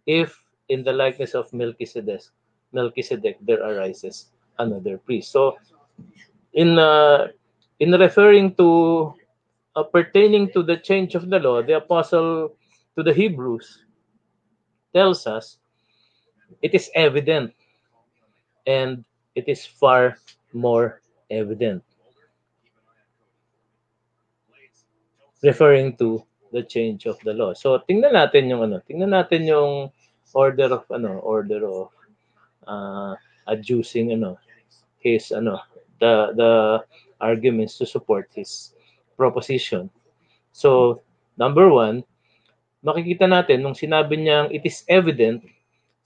if in the likeness of Melchizedek, Melchizedek there arises another priest. So, in uh, in referring to uh, pertaining to the change of the law, the apostle to the Hebrews tells us it is evident and it is far more evident. Referring to the change of the law. So tingnan natin yung ano, tingnan natin yung order of ano, order of uh, adducing ano his ano the the arguments to support his proposition. So number one, makikita natin nung sinabi niyang it is evident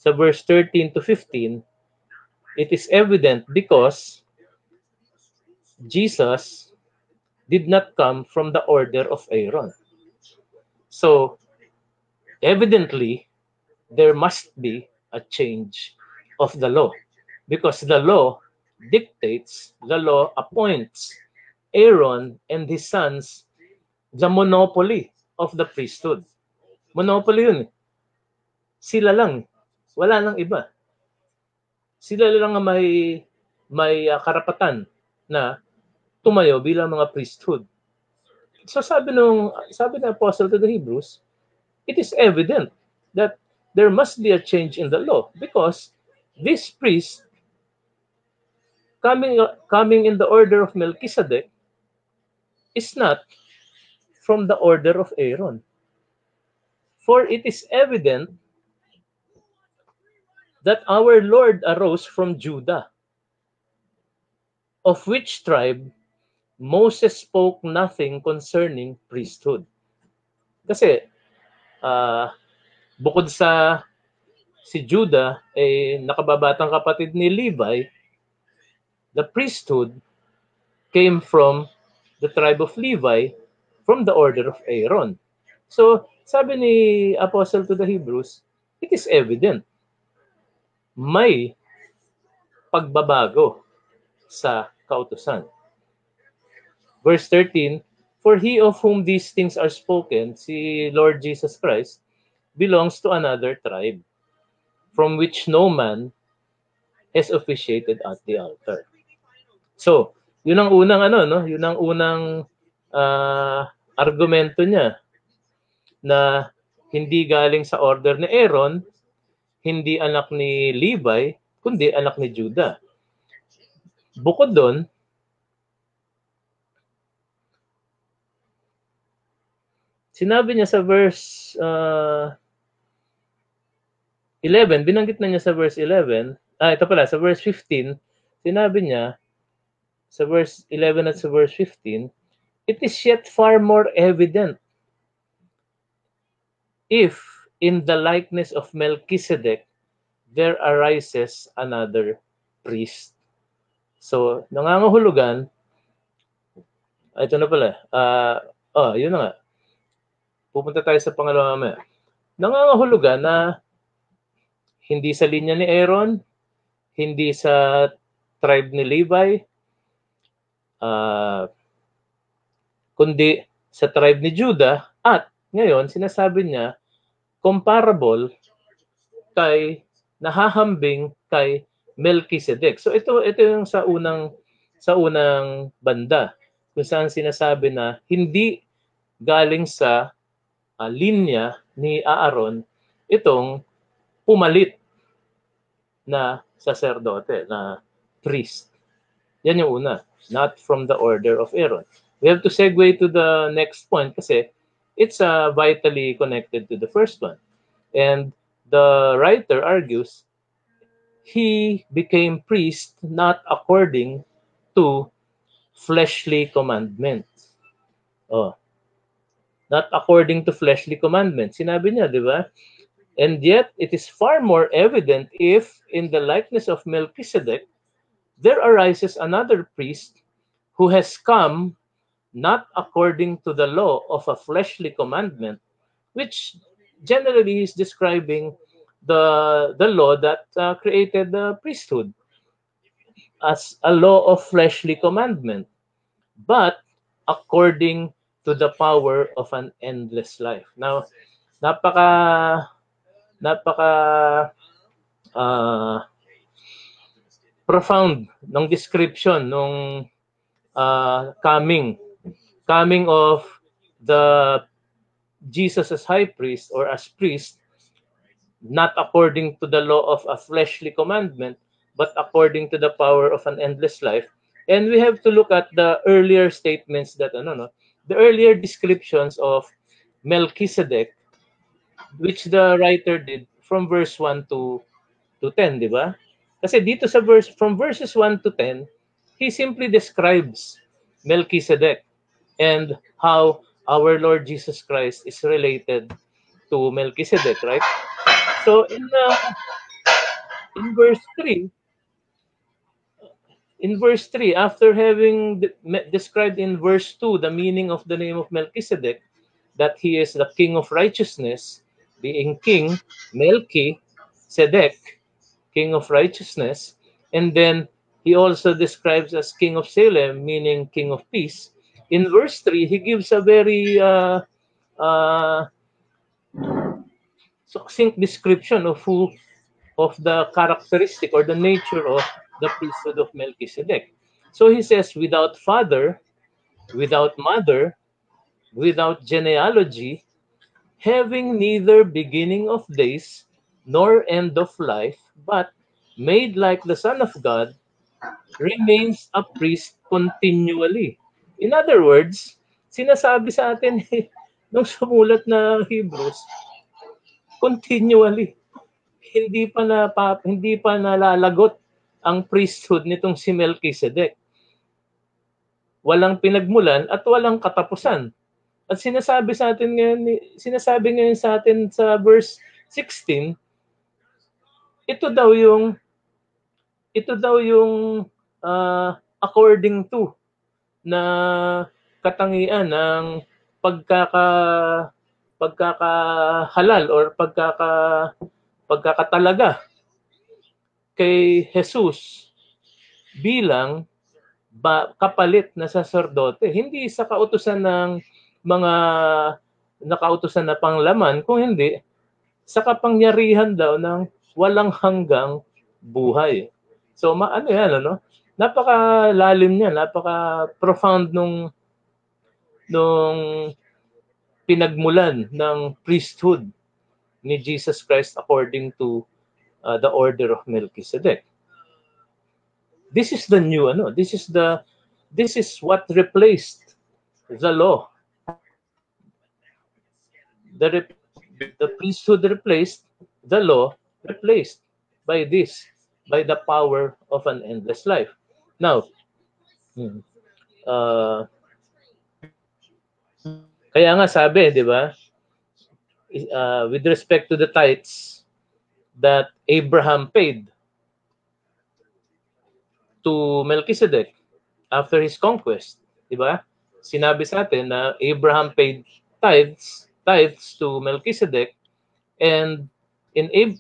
sa verse 13 to 15, it is evident because Jesus did not come from the order of Aaron. So, evidently, there must be a change of the law because the law dictates, the law appoints Aaron and his sons the monopoly of the priesthood. Monopoly yun. Sila lang. Wala nang iba. Sila lang ang may, may uh, karapatan na tumayo bilang mga priesthood. So sabi nung sabi ng apostle to the Hebrews, it is evident that there must be a change in the law because this priest coming coming in the order of Melchizedek is not from the order of Aaron. For it is evident that our Lord arose from Judah, of which tribe Moses spoke nothing concerning priesthood. Kasi uh, bukod sa si Judah ay eh, nakababatang kapatid ni Levi, the priesthood came from the tribe of Levi from the order of Aaron. So, sabi ni Apostle to the Hebrews, it is evident may pagbabago sa kautusan. Verse 13, For he of whom these things are spoken, si Lord Jesus Christ, belongs to another tribe, from which no man has officiated at the altar. So, yun ang unang ano, no? Yun ang unang uh, argumento niya na hindi galing sa order ni Aaron, hindi anak ni Levi, kundi anak ni Judah. Bukod doon, sinabi niya sa verse uh, 11, binanggit na niya sa verse 11, ah, ito pala, sa verse 15, sinabi niya, sa verse 11 at sa verse 15, it is yet far more evident if in the likeness of Melchizedek there arises another priest. So, nangangahulugan, ito na pala, uh, oh, yun na nga. Pupunta tayo sa pangalawa mamaya. Nangangahulugan na hindi sa linya ni Aaron, hindi sa tribe ni Levi, uh, kundi sa tribe ni Judah at ngayon sinasabi niya comparable kay nahahambing kay Melchizedek. So ito ito yung sa unang sa unang banda kung saan sinasabi na hindi galing sa uh, linya ni Aaron itong pumalit na sacerdote, na priest. Yan yung una, not from the order of Aaron. We have to segue to the next point kasi it's uh, vitally connected to the first one. And the writer argues he became priest not according to fleshly commandments. Oh. Not according to fleshly commandments. Sinabi niya, di ba? And yet, it is far more evident if, in the likeness of Melchizedek, there arises another priest who has come not according to the law of a fleshly commandment, which generally is describing the, the law that uh, created the priesthood as a law of fleshly commandment, but according to the power of an endless life. Now, napaka napaka uh, profound ng description nung uh, coming coming of the Jesus as high priest or as priest, not according to the law of a fleshly commandment, but according to the power of an endless life. And we have to look at the earlier statements that, ano, no, the earlier descriptions of Melchizedek, which the writer did from verse 1 to, to 10, di ba? Kasi dito sa verse, from verses 1 to 10, he simply describes Melchizedek and how our Lord Jesus Christ is related to Melchizedek, right? So in uh, in verse 3, in verse 3, after having de- described in verse 2 the meaning of the name of Melchizedek, that he is the king of righteousness, being king, Melchi, Sedek, king of righteousness, and then he also describes as king of Salem, meaning king of peace in verse 3, he gives a very uh, uh, succinct description of who, of the characteristic or the nature of the priesthood of Melchizedek. So he says, without father, without mother, without genealogy, having neither beginning of days nor end of life, but made like the Son of God, remains a priest continually In other words, sinasabi sa atin nung sumulat na Hebrews, continually, hindi pa na hindi pa nalalagot ang priesthood nitong si Melchizedek. Walang pinagmulan at walang katapusan. At sinasabi sa atin ngayon, sinasabi ngayon sa atin sa verse 16, ito daw yung ito daw yung uh, according to na katangian ng pagkaka pagkakahalal or pagkaka pagkakatalaga kay Jesus bilang ba, kapalit na saserdote. Hindi sa kautusan ng mga nakautusan na panglaman kung hindi sa kapangyarihan daw ng walang hanggang buhay so maano yan ano napaka-lalim niya, napaka-profound nung nung pinagmulan ng priesthood ni Jesus Christ according to uh, the order of Melchizedek. This is the new ano, this is the this is what replaced the law. The the priesthood replaced the law replaced by this by the power of an endless life. Now, hmm, uh, kaya nga sabi, di ba, uh, with respect to the tithes, that Abraham paid to Melchizedek after his conquest. Di ba? Sinabi sa atin na Abraham paid tithes, tithes to Melchizedek and in Ab-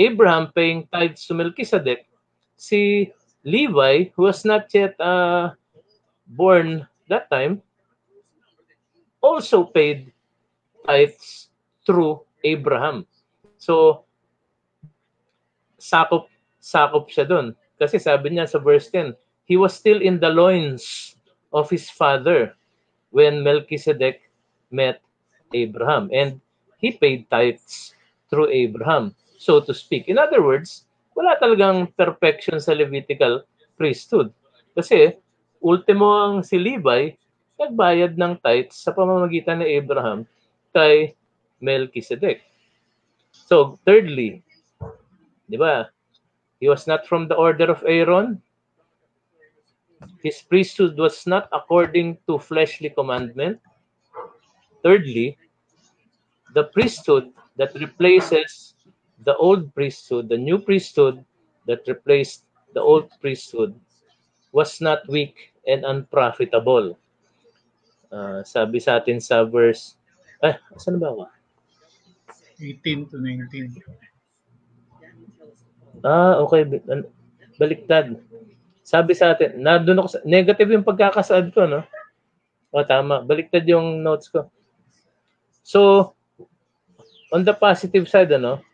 Abraham paying tithes to Melchizedek, si Levi, who was not yet uh, born that time, also paid tithes through Abraham. So, sakop sakop siya doon. Kasi sabi niya sa verse 10, he was still in the loins of his father when Melchizedek met Abraham. And he paid tithes through Abraham, so to speak. In other words, wala talagang perfection sa Levitical priesthood. Kasi, ultimo ang si Levi, nagbayad ng tithes sa pamamagitan ni Abraham kay Melchizedek. So, thirdly, di ba, He was not from the order of Aaron. His priesthood was not according to fleshly commandment. Thirdly, the priesthood that replaces the old priesthood, the new priesthood that replaced the old priesthood, was not weak and unprofitable. Uh, sabi sa atin sa verse, eh, saan ba ako? 18 to 19. Ah, okay. Baliktad. Sabi sa atin, na doon ako sa, negative yung pagkakasaad ko, no? O, tama. Baliktad yung notes ko. So, on the positive side, ano,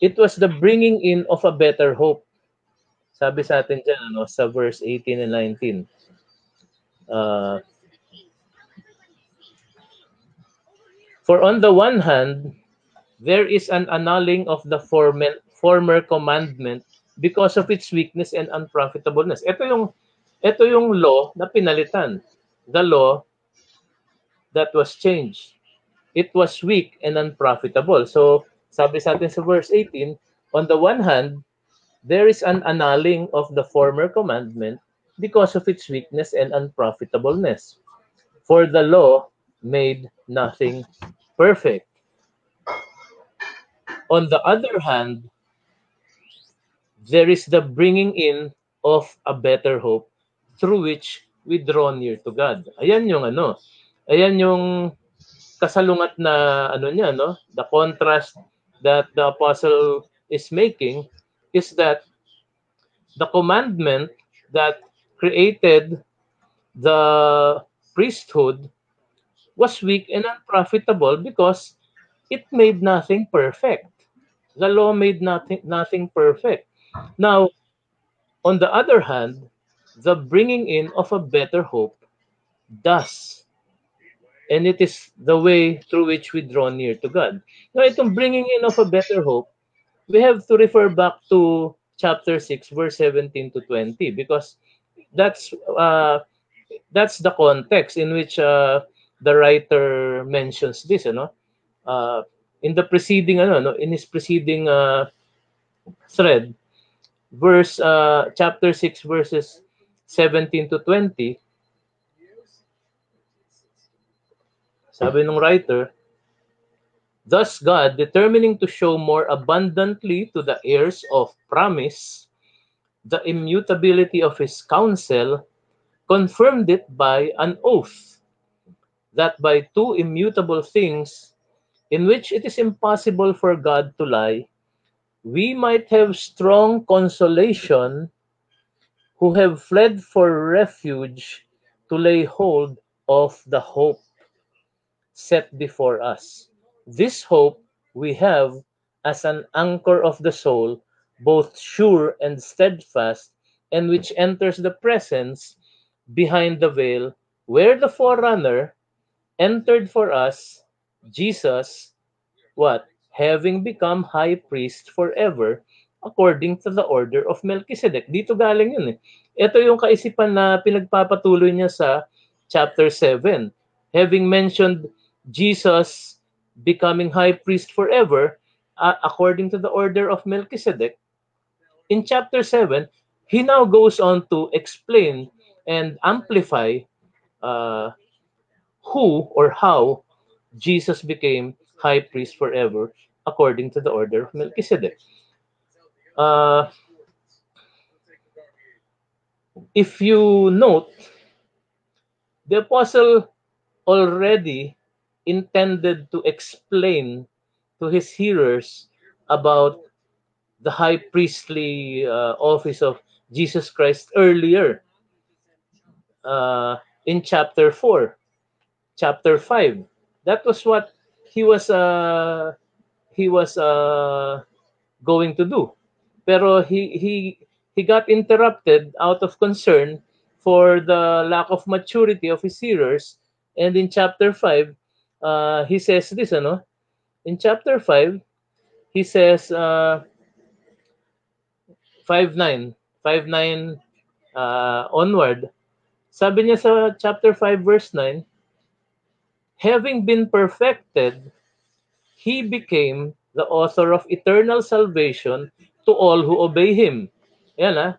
it was the bringing in of a better hope. Sabi sa atin dyan, ano, sa verse 18 and 19. Uh, For on the one hand, there is an annulling of the former, former commandment because of its weakness and unprofitableness. Ito yung ito yung law na pinalitan. The law that was changed. It was weak and unprofitable. So, sabi sa atin sa verse 18, on the one hand, there is an annulling of the former commandment because of its weakness and unprofitableness. For the law made nothing perfect. On the other hand, there is the bringing in of a better hope through which we draw near to God. Ayan yung ano, ayan yung kasalungat na ano niya, no? The contrast that the apostle is making is that the commandment that created the priesthood was weak and unprofitable because it made nothing perfect. The law made nothing nothing perfect. Now, on the other hand, the bringing in of a better hope does. And it is the way through which we draw near to God. Now, itong bringing in of a better hope, we have to refer back to chapter 6, verse 17 to 20, because that's uh, that's the context in which uh, the writer mentions this, ano? Uh, in the preceding, ano, no, in his preceding uh, thread, verse, uh, chapter 6, verses 17 to 20, sabi ng writer, Thus God, determining to show more abundantly to the heirs of promise the immutability of his counsel, confirmed it by an oath that by two immutable things in which it is impossible for God to lie, we might have strong consolation who have fled for refuge to lay hold of the hope set before us. This hope we have as an anchor of the soul, both sure and steadfast, and which enters the presence behind the veil, where the forerunner, entered for us Jesus, what? Having become high priest forever according to the order of Melchizedek. Dito galing yun eh. Ito yung kaisipan na pinagpapatuloy niya sa chapter 7. Having mentioned Jesus becoming high priest forever uh, according to the order of Melchizedek, in chapter 7, he now goes on to explain and amplify uh, who or how Jesus became high priest forever according to the order of Melchizedek. Uh, if you note, the apostle already intended to explain to his hearers about the high priestly uh, office of Jesus Christ earlier uh, in chapter 4, chapter 5. That was what he was uh, he was uh, going to do. Pero he he he got interrupted out of concern for the lack of maturity of his hearers. And in chapter 5, uh, he says this, ano? In chapter 5, he says, uh, 5.9, 5.9 uh, onward, sabi niya sa chapter 5, verse 9, Having been perfected, he became the author of eternal salvation to all who obey him. Yan ah.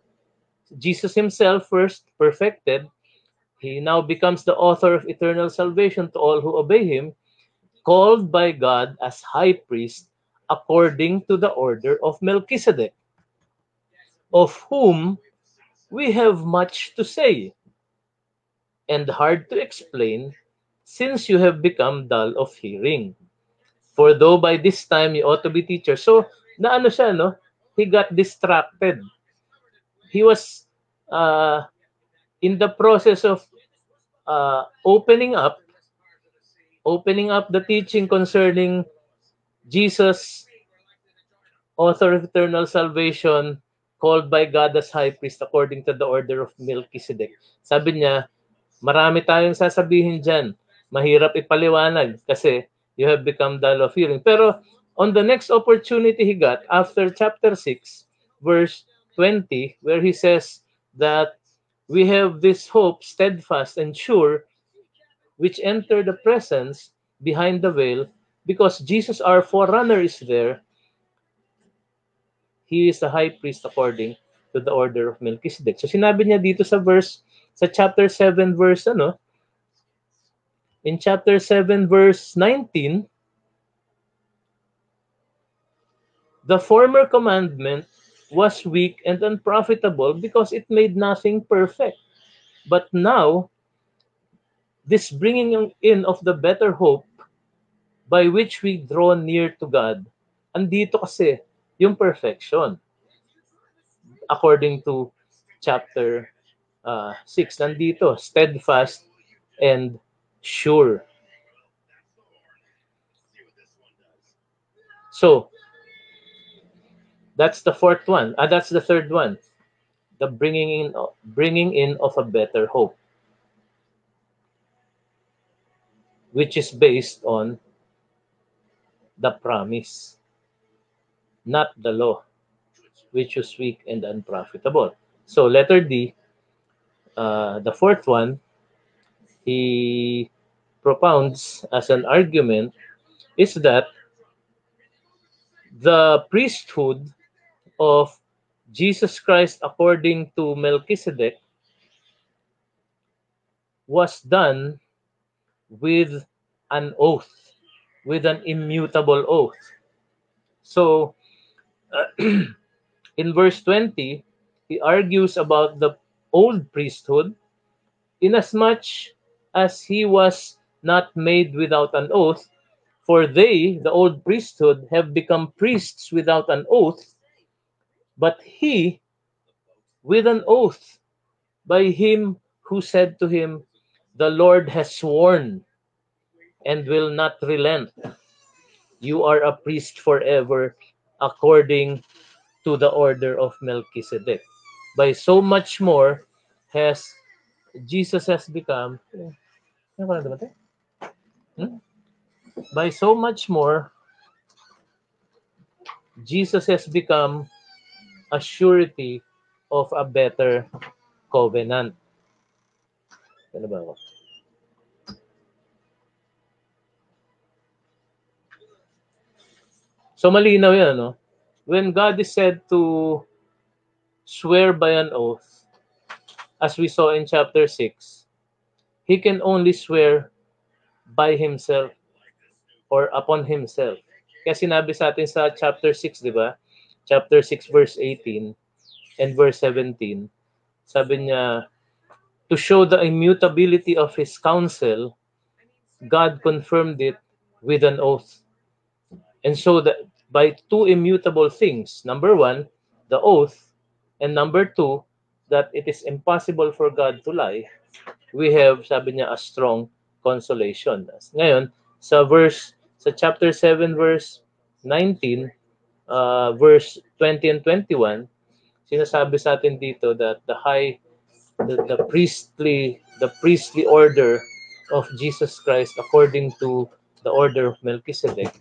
Jesus himself first perfected. He now becomes the author of eternal salvation to all who obey him, called by God as high priest according to the order of Melchizedek, of whom we have much to say and hard to explain since you have become dull of hearing. For though by this time you ought to be teachers. So, naano siya, no? He got distracted he was uh, in the process of uh, opening up opening up the teaching concerning Jesus author of eternal salvation called by God as high priest according to the order of Melchizedek. Sabi niya, marami tayong sasabihin diyan. Mahirap ipaliwanag kasi you have become dull of hearing. Pero on the next opportunity he got after chapter 6 verse 20, where he says that we have this hope steadfast and sure, which enter the presence behind the veil, because Jesus, our forerunner, is there. He is the high priest according to the order of Melchizedek. So sinabi niya dito sa verse, sa chapter 7 verse ano, in chapter 7 verse 19, the former commandment was weak and unprofitable because it made nothing perfect. But now, this bringing in of the better hope by which we draw near to God, andito kasi yung perfection. According to chapter uh, 6, nandito, steadfast and sure. So, That's the fourth one. Ah, that's the third one. The bringing in, bringing in of a better hope, which is based on the promise, not the law, which is weak and unprofitable. So letter D, uh, the fourth one, he propounds as an argument is that the priesthood of Jesus Christ according to Melchizedek was done with an oath, with an immutable oath. So, uh, in verse 20, he argues about the old priesthood, inasmuch as he was not made without an oath, for they, the old priesthood, have become priests without an oath, but he, with an oath, by him who said to him, The Lord has sworn and will not relent. You are a priest forever according to the order of Melchizedek. By so much more has Jesus has become hmm? by so much more Jesus has become a surety of a better covenant. Ano ba ako? So malinaw yan, no? When God is said to swear by an oath, as we saw in chapter 6, he can only swear by himself or upon himself. Kaya sinabi sa atin sa chapter 6, di ba? Chapter 6 verse 18 and verse 17. Sabi niya, to show the immutability of his counsel, God confirmed it with an oath. And so that by two immutable things, number one, the oath, and number two, that it is impossible for God to lie, we have, sabi niya, a strong consolation. Ngayon, sa verse, sa chapter 7, verse 19, uh, verse 20 and 21, sinasabi sa atin dito that the high, the, the priestly, the priestly order of Jesus Christ according to the order of Melchizedek,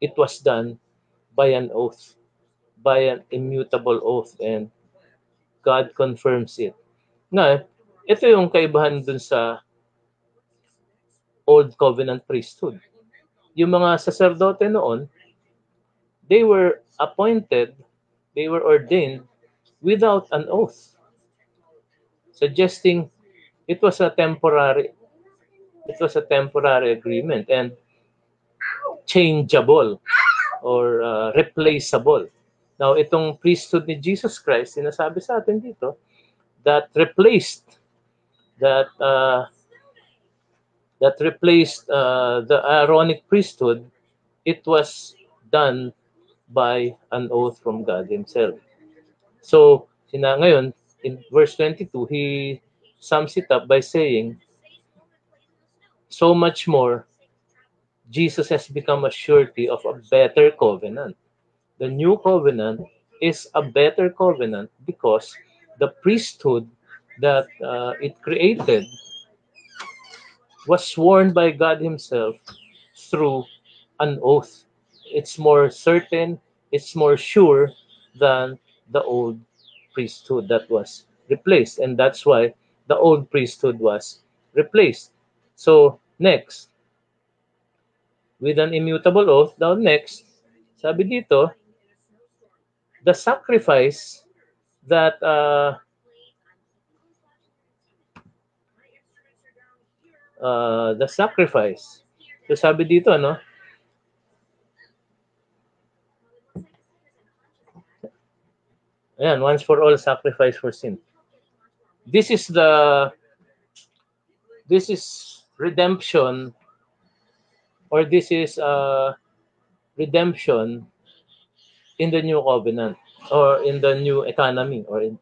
it was done by an oath, by an immutable oath, and God confirms it. Nga, ito yung kaibahan dun sa Old Covenant priesthood. Yung mga sacerdote noon, they were appointed, they were ordained without an oath, suggesting it was a temporary it was a temporary agreement and changeable or uh, replaceable. Now, itong priesthood ni Jesus Christ, sinasabi sa atin dito, that replaced that uh, that replaced uh, the Aaronic priesthood, it was done by an oath from God Himself. So, sina ngayon, in verse 22, he sums it up by saying, so much more, Jesus has become a surety of a better covenant. The new covenant is a better covenant because the priesthood that uh, it created was sworn by God Himself through an oath. It's more certain, it's more sure than the old priesthood that was replaced. And that's why the old priesthood was replaced. So, next, with an immutable oath, down next, sabi dito, the sacrifice that uh, uh, the sacrifice. So sabi dito, no? Ayan, once for all sacrifice for sin. This is the this is redemption or this is uh redemption in the new covenant or in the new economy or in,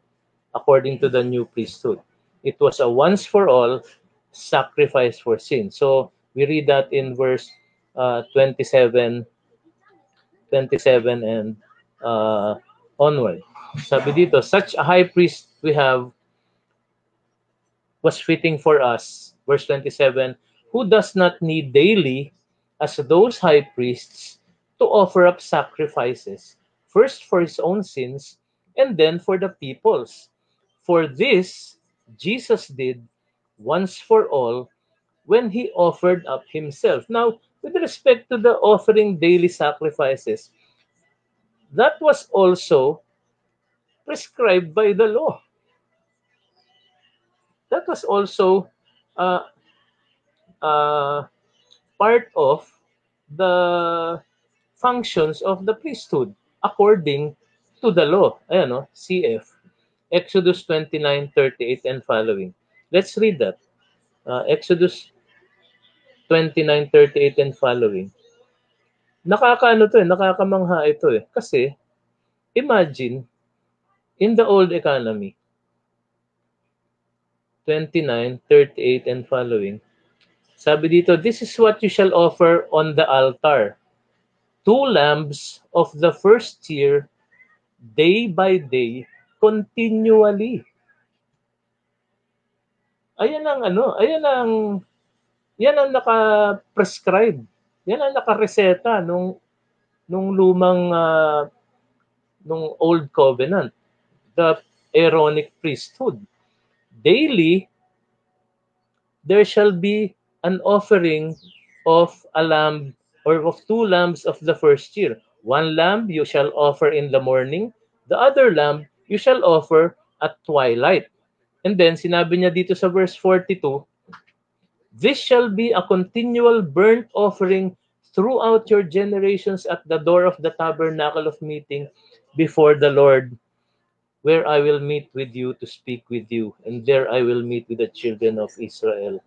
according to the new priesthood. It was a once for all sacrifice for sin. So we read that in verse uh, 27, 27 and uh, onward. Sabi dito, such a high priest we have was fitting for us. Verse 27, who does not need daily as those high priests to offer up sacrifices, first for his own sins and then for the people's. For this Jesus did once for all when he offered up himself. Now, with respect to the offering daily sacrifices, that was also prescribed by the law. That was also uh, uh, part of the functions of the priesthood according to the law. Ayan, no? CF. Exodus 29, 38 and following. Let's read that. Uh, Exodus 29, 38 and following. Nakakaano to eh, nakakamangha ito eh. Kasi, imagine, in the old economy, 29, 38 and following, sabi dito, this is what you shall offer on the altar. Two lambs of the first year, day by day, continually. Ayan ang ano, ayan ang yan ang naka-prescribe. Yan ang naka-reseta nung nung lumang uh, nung old covenant, the Aaronic priesthood. Daily there shall be an offering of a lamb or of two lambs of the first year. One lamb you shall offer in the morning, the other lamb you shall offer at twilight. And then, sinabi niya dito sa verse 42, This shall be a continual burnt offering throughout your generations at the door of the tabernacle of meeting before the Lord, where I will meet with you to speak with you, and there I will meet with the children of Israel.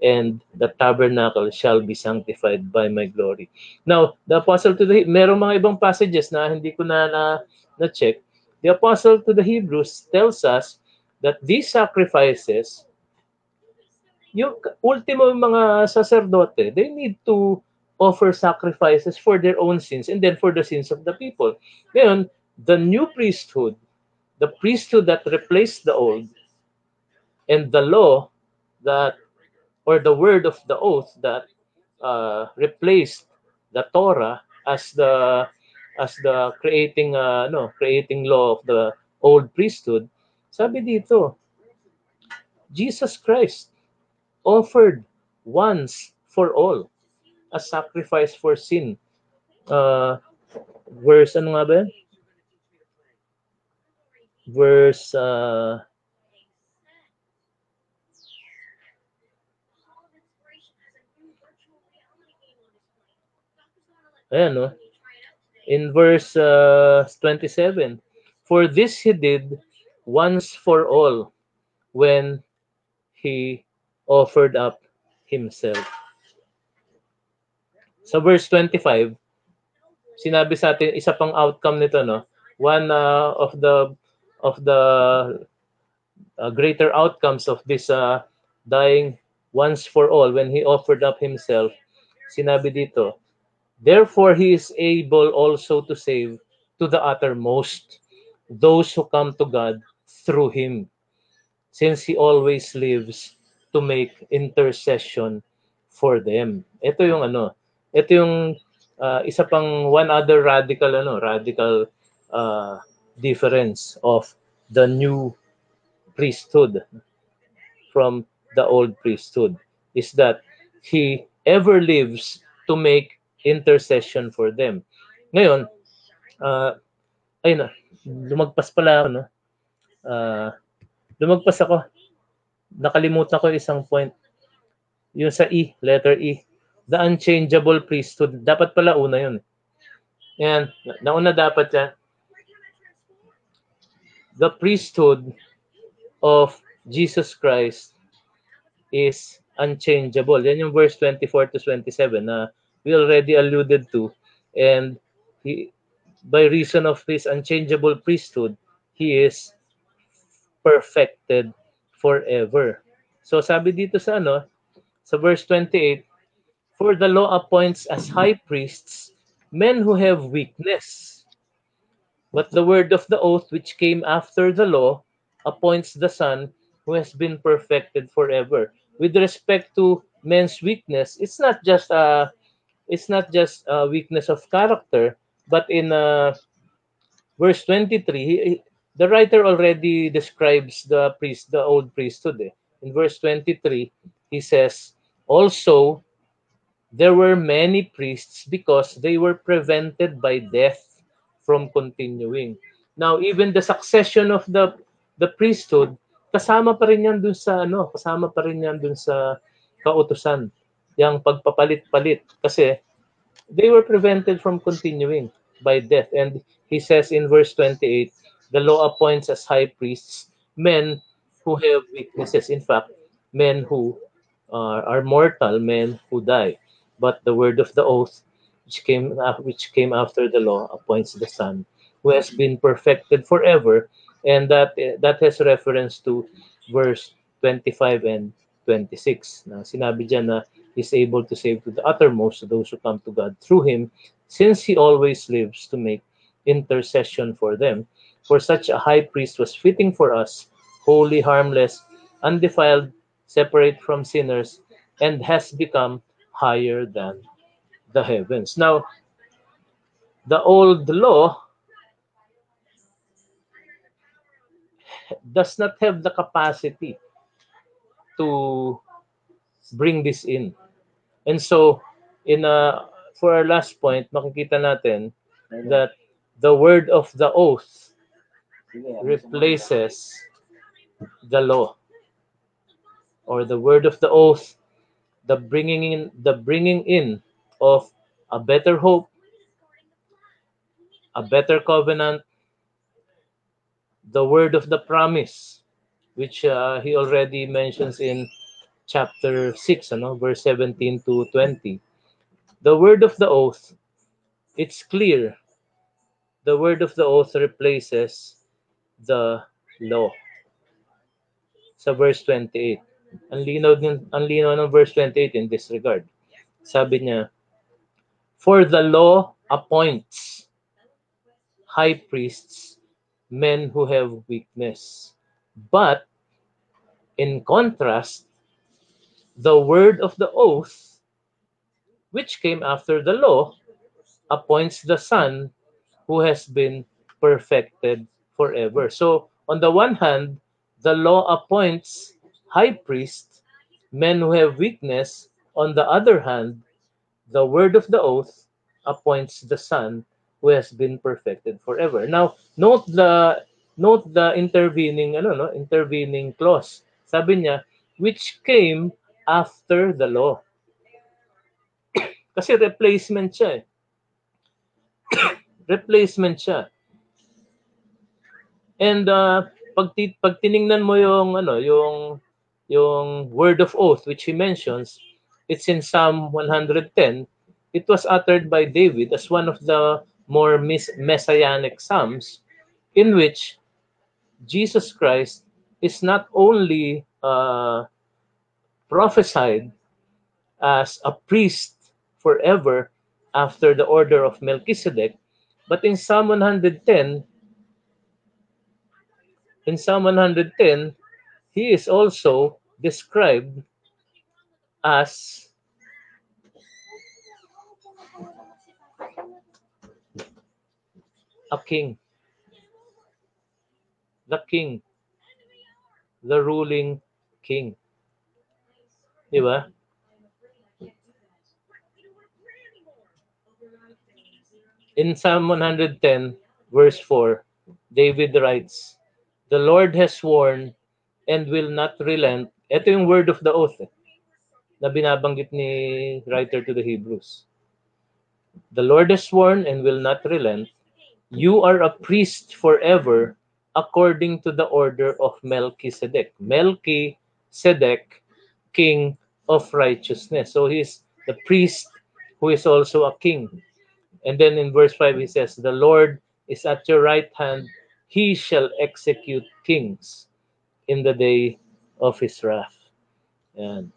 And the tabernacle shall be sanctified by my glory. Now, the apostle to the merong mga ibang passages na hindi ko na na, na check. The apostle to the Hebrews tells us that these sacrifices yung ultimo mga sacerdote, they need to offer sacrifices for their own sins and then for the sins of the people. Ngayon, the new priesthood, the priesthood that replaced the old, and the law that, or the word of the oath that uh, replaced the Torah as the as the creating uh, no creating law of the old priesthood sabi dito Jesus Christ offered once for all a sacrifice for sin. Uh, verse ano nga ba yan? Verse uh, Ayan, no? In verse uh, 27, For this he did once for all when he offered up himself. Sa verse 25, sinabi sa atin isa pang outcome nito no. One uh, of the of the uh, greater outcomes of this uh, dying once for all when he offered up himself. Sinabi dito, therefore he is able also to save to the uttermost those who come to God through him since he always lives to make intercession for them. Ito yung ano, ito yung uh, isa pang one other radical ano, radical uh, difference of the new priesthood from the old priesthood is that he ever lives to make intercession for them. Ngayon, uh, ayun na, lumagpas pala ako, no? Uh, lumagpas ako nakalimutan ko isang point. Yung sa E, letter E. The unchangeable priesthood. Dapat pala una yun. Yan. Nauna dapat yan. The priesthood of Jesus Christ is unchangeable. Yan yung verse 24 to 27 na we already alluded to. And he, by reason of his unchangeable priesthood, he is perfected forever. So sabi dito sa ano, sa verse 28, For the law appoints as high priests men who have weakness. But the word of the oath which came after the law appoints the Son who has been perfected forever. With respect to men's weakness, it's not just a it's not just a weakness of character, but in uh, verse 23, he, the writer already describes the priest, the old priesthood. Eh. In verse 23, he says, Also, there were many priests because they were prevented by death from continuing. Now, even the succession of the the priesthood, kasama pa rin yan dun sa ano, kasama pa rin yan dun sa kautusan, yung pagpapalit-palit kasi they were prevented from continuing by death. And he says in verse 28, the law appoints as high priests men who have weaknesses. In fact, men who uh, are mortal, men who die. But the word of the oath, which came uh, which came after the law, appoints the Son, who has been perfected forever, and that that has reference to verse 25 and 26. Na sinabi diyan na is able to save to the uttermost those who come to God through him, since he always lives to make intercession for them. For such a high priest was fitting for us, holy, harmless, undefiled, separate from sinners, and has become higher than the heavens. Now, the old law does not have the capacity to bring this in. And so, in a, for our last point, makikita natin that the word of the oath replaces the law or the word of the oath the bringing in the bringing in of a better hope, a better covenant, the word of the promise, which uh, he already mentions in chapter 6, ano, verse 17 to 20. The word of the oath, it's clear. The word of the oath replaces the law. Sa verse 28. Ang linaw, ang linaw ng verse 28 in this regard. Sabi niya, For the law appoints high priests, men who have weakness. But, in contrast, the word of the oath, which came after the law, appoints the Son who has been perfected forever. So, on the one hand, the law appoints high priests, men who have weakness. On the other hand, the word of the oath appoints the Son who has been perfected forever. Now, note the note the intervening ano no, intervening clause. Sabi niya, which came after the law. Kasi replacement siya eh. replacement siya. And uh, pag, pag tiningnan mo yung ano, yung yung word of oath which he mentions, it's in Psalm 110. It was uttered by David as one of the more messianic psalms in which Jesus Christ is not only uh, prophesied as a priest forever after the order of Melchizedek. But in Psalm 110, in Psalm 110, he is also described as a king. The king. The ruling king. Di? In Psalm 110, verse 4, David writes, The Lord has sworn and will not relent. Ito yung word of the oath eh, na binabanggit ni writer to the Hebrews. The Lord has sworn and will not relent. You are a priest forever according to the order of Melchizedek. Melchizedek king of righteousness. So he's the priest who is also a king. And then in verse 5, he says, The Lord is at your right hand, he shall execute kings in the day of his wrath. Yan.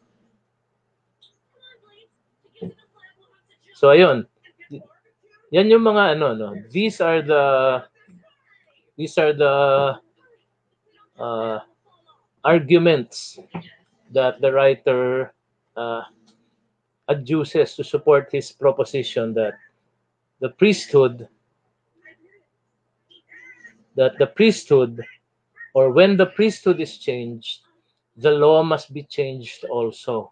So ayun. Yan yung mga ano no. These are the these are the uh, arguments that the writer uh, adduces to support his proposition that the priesthood that the priesthood or when the priesthood is changed the law must be changed also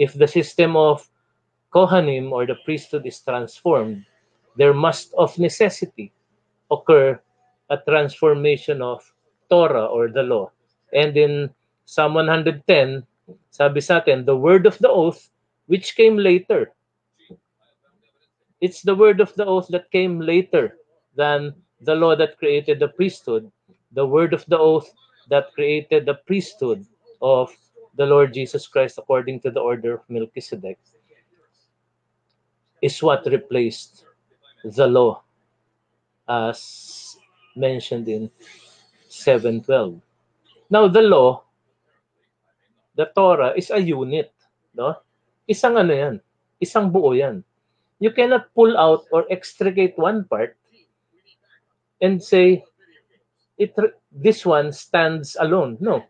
if the system of kohanim or the priesthood is transformed there must of necessity occur a transformation of torah or the law and in Psalm 110, sabi sa atin, the word of the oath which came later. It's the word of the oath that came later than the law that created the priesthood. The word of the oath that created the priesthood of the Lord Jesus Christ according to the order of Melchizedek is what replaced the law as mentioned in 712. Now, the law the Torah is a unit, no? Isang ano 'yan, isang buo 'yan. You cannot pull out or extricate one part and say it this one stands alone. No.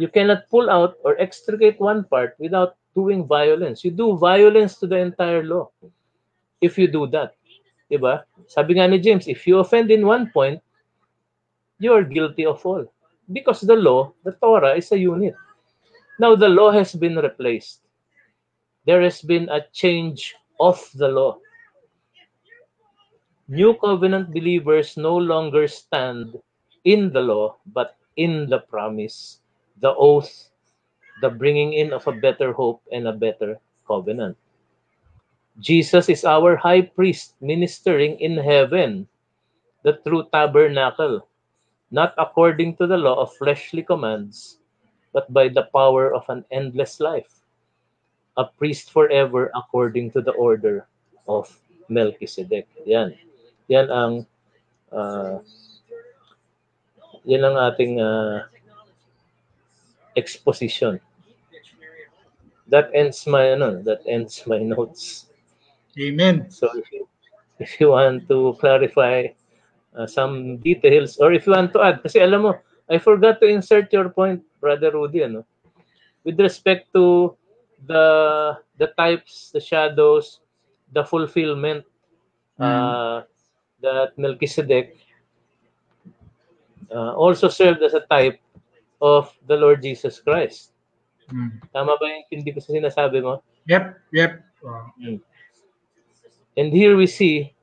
You cannot pull out or extricate one part without doing violence. You do violence to the entire law if you do that. Diba? Sabi nga ni James, if you offend in one point, you are guilty of all. Because the law, the Torah, is a unit. Now the law has been replaced. There has been a change of the law. New covenant believers no longer stand in the law, but in the promise, the oath, the bringing in of a better hope and a better covenant. Jesus is our high priest ministering in heaven, the true tabernacle, not according to the law of fleshly commands, but by the power of an endless life, a priest forever according to the order of Melchizedek. Yan. Yan ang uh, yan ang ating uh, exposition. That ends my ano, that ends my notes. Amen. So if you, if you want to clarify uh, some details or if you want to add kasi alam mo I forgot to insert your point brother Rudy ano with respect to the the types the shadows the fulfillment mm. uh, that Melchizedek uh, also served as a type of the Lord Jesus Christ. Mm. Tama ba yung hindi ko sa sinasabi mo? Yep, yep. Wow. Mm. And here we see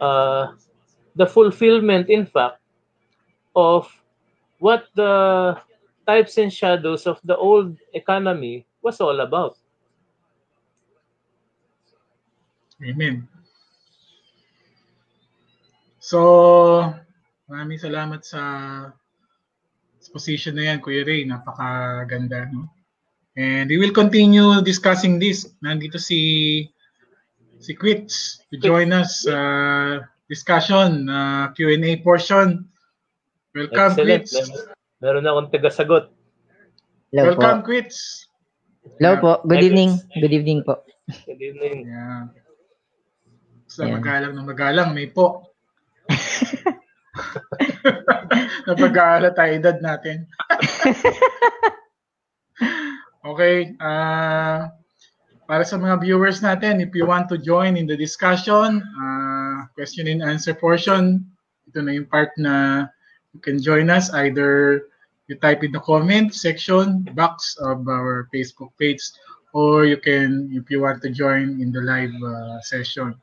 uh, the fulfillment, in fact, of what the types and shadows of the old economy was all about. Amen. So, maraming salamat sa exposition na yan, Kuya Ray. Napakaganda. No? And we will continue discussing this. Nandito si si Quits to join us. Uh, discussion, uh, Q&A portion. Welcome, Excellent. Quits. Meron, meron akong taga-sagot. Hello Welcome, po. Quits. Hello yeah. po. Good evening. Good evening po. Good evening. Yeah. Sa yeah. magalang na magalang, may po. Napag-aaral tayo edad natin. okay. Uh, para sa mga viewers natin, if you want to join in the discussion, uh, question and answer portion, ito na yung part na you can join us either you type in the comment section box of our Facebook page or you can, if you want to join in the live uh, session.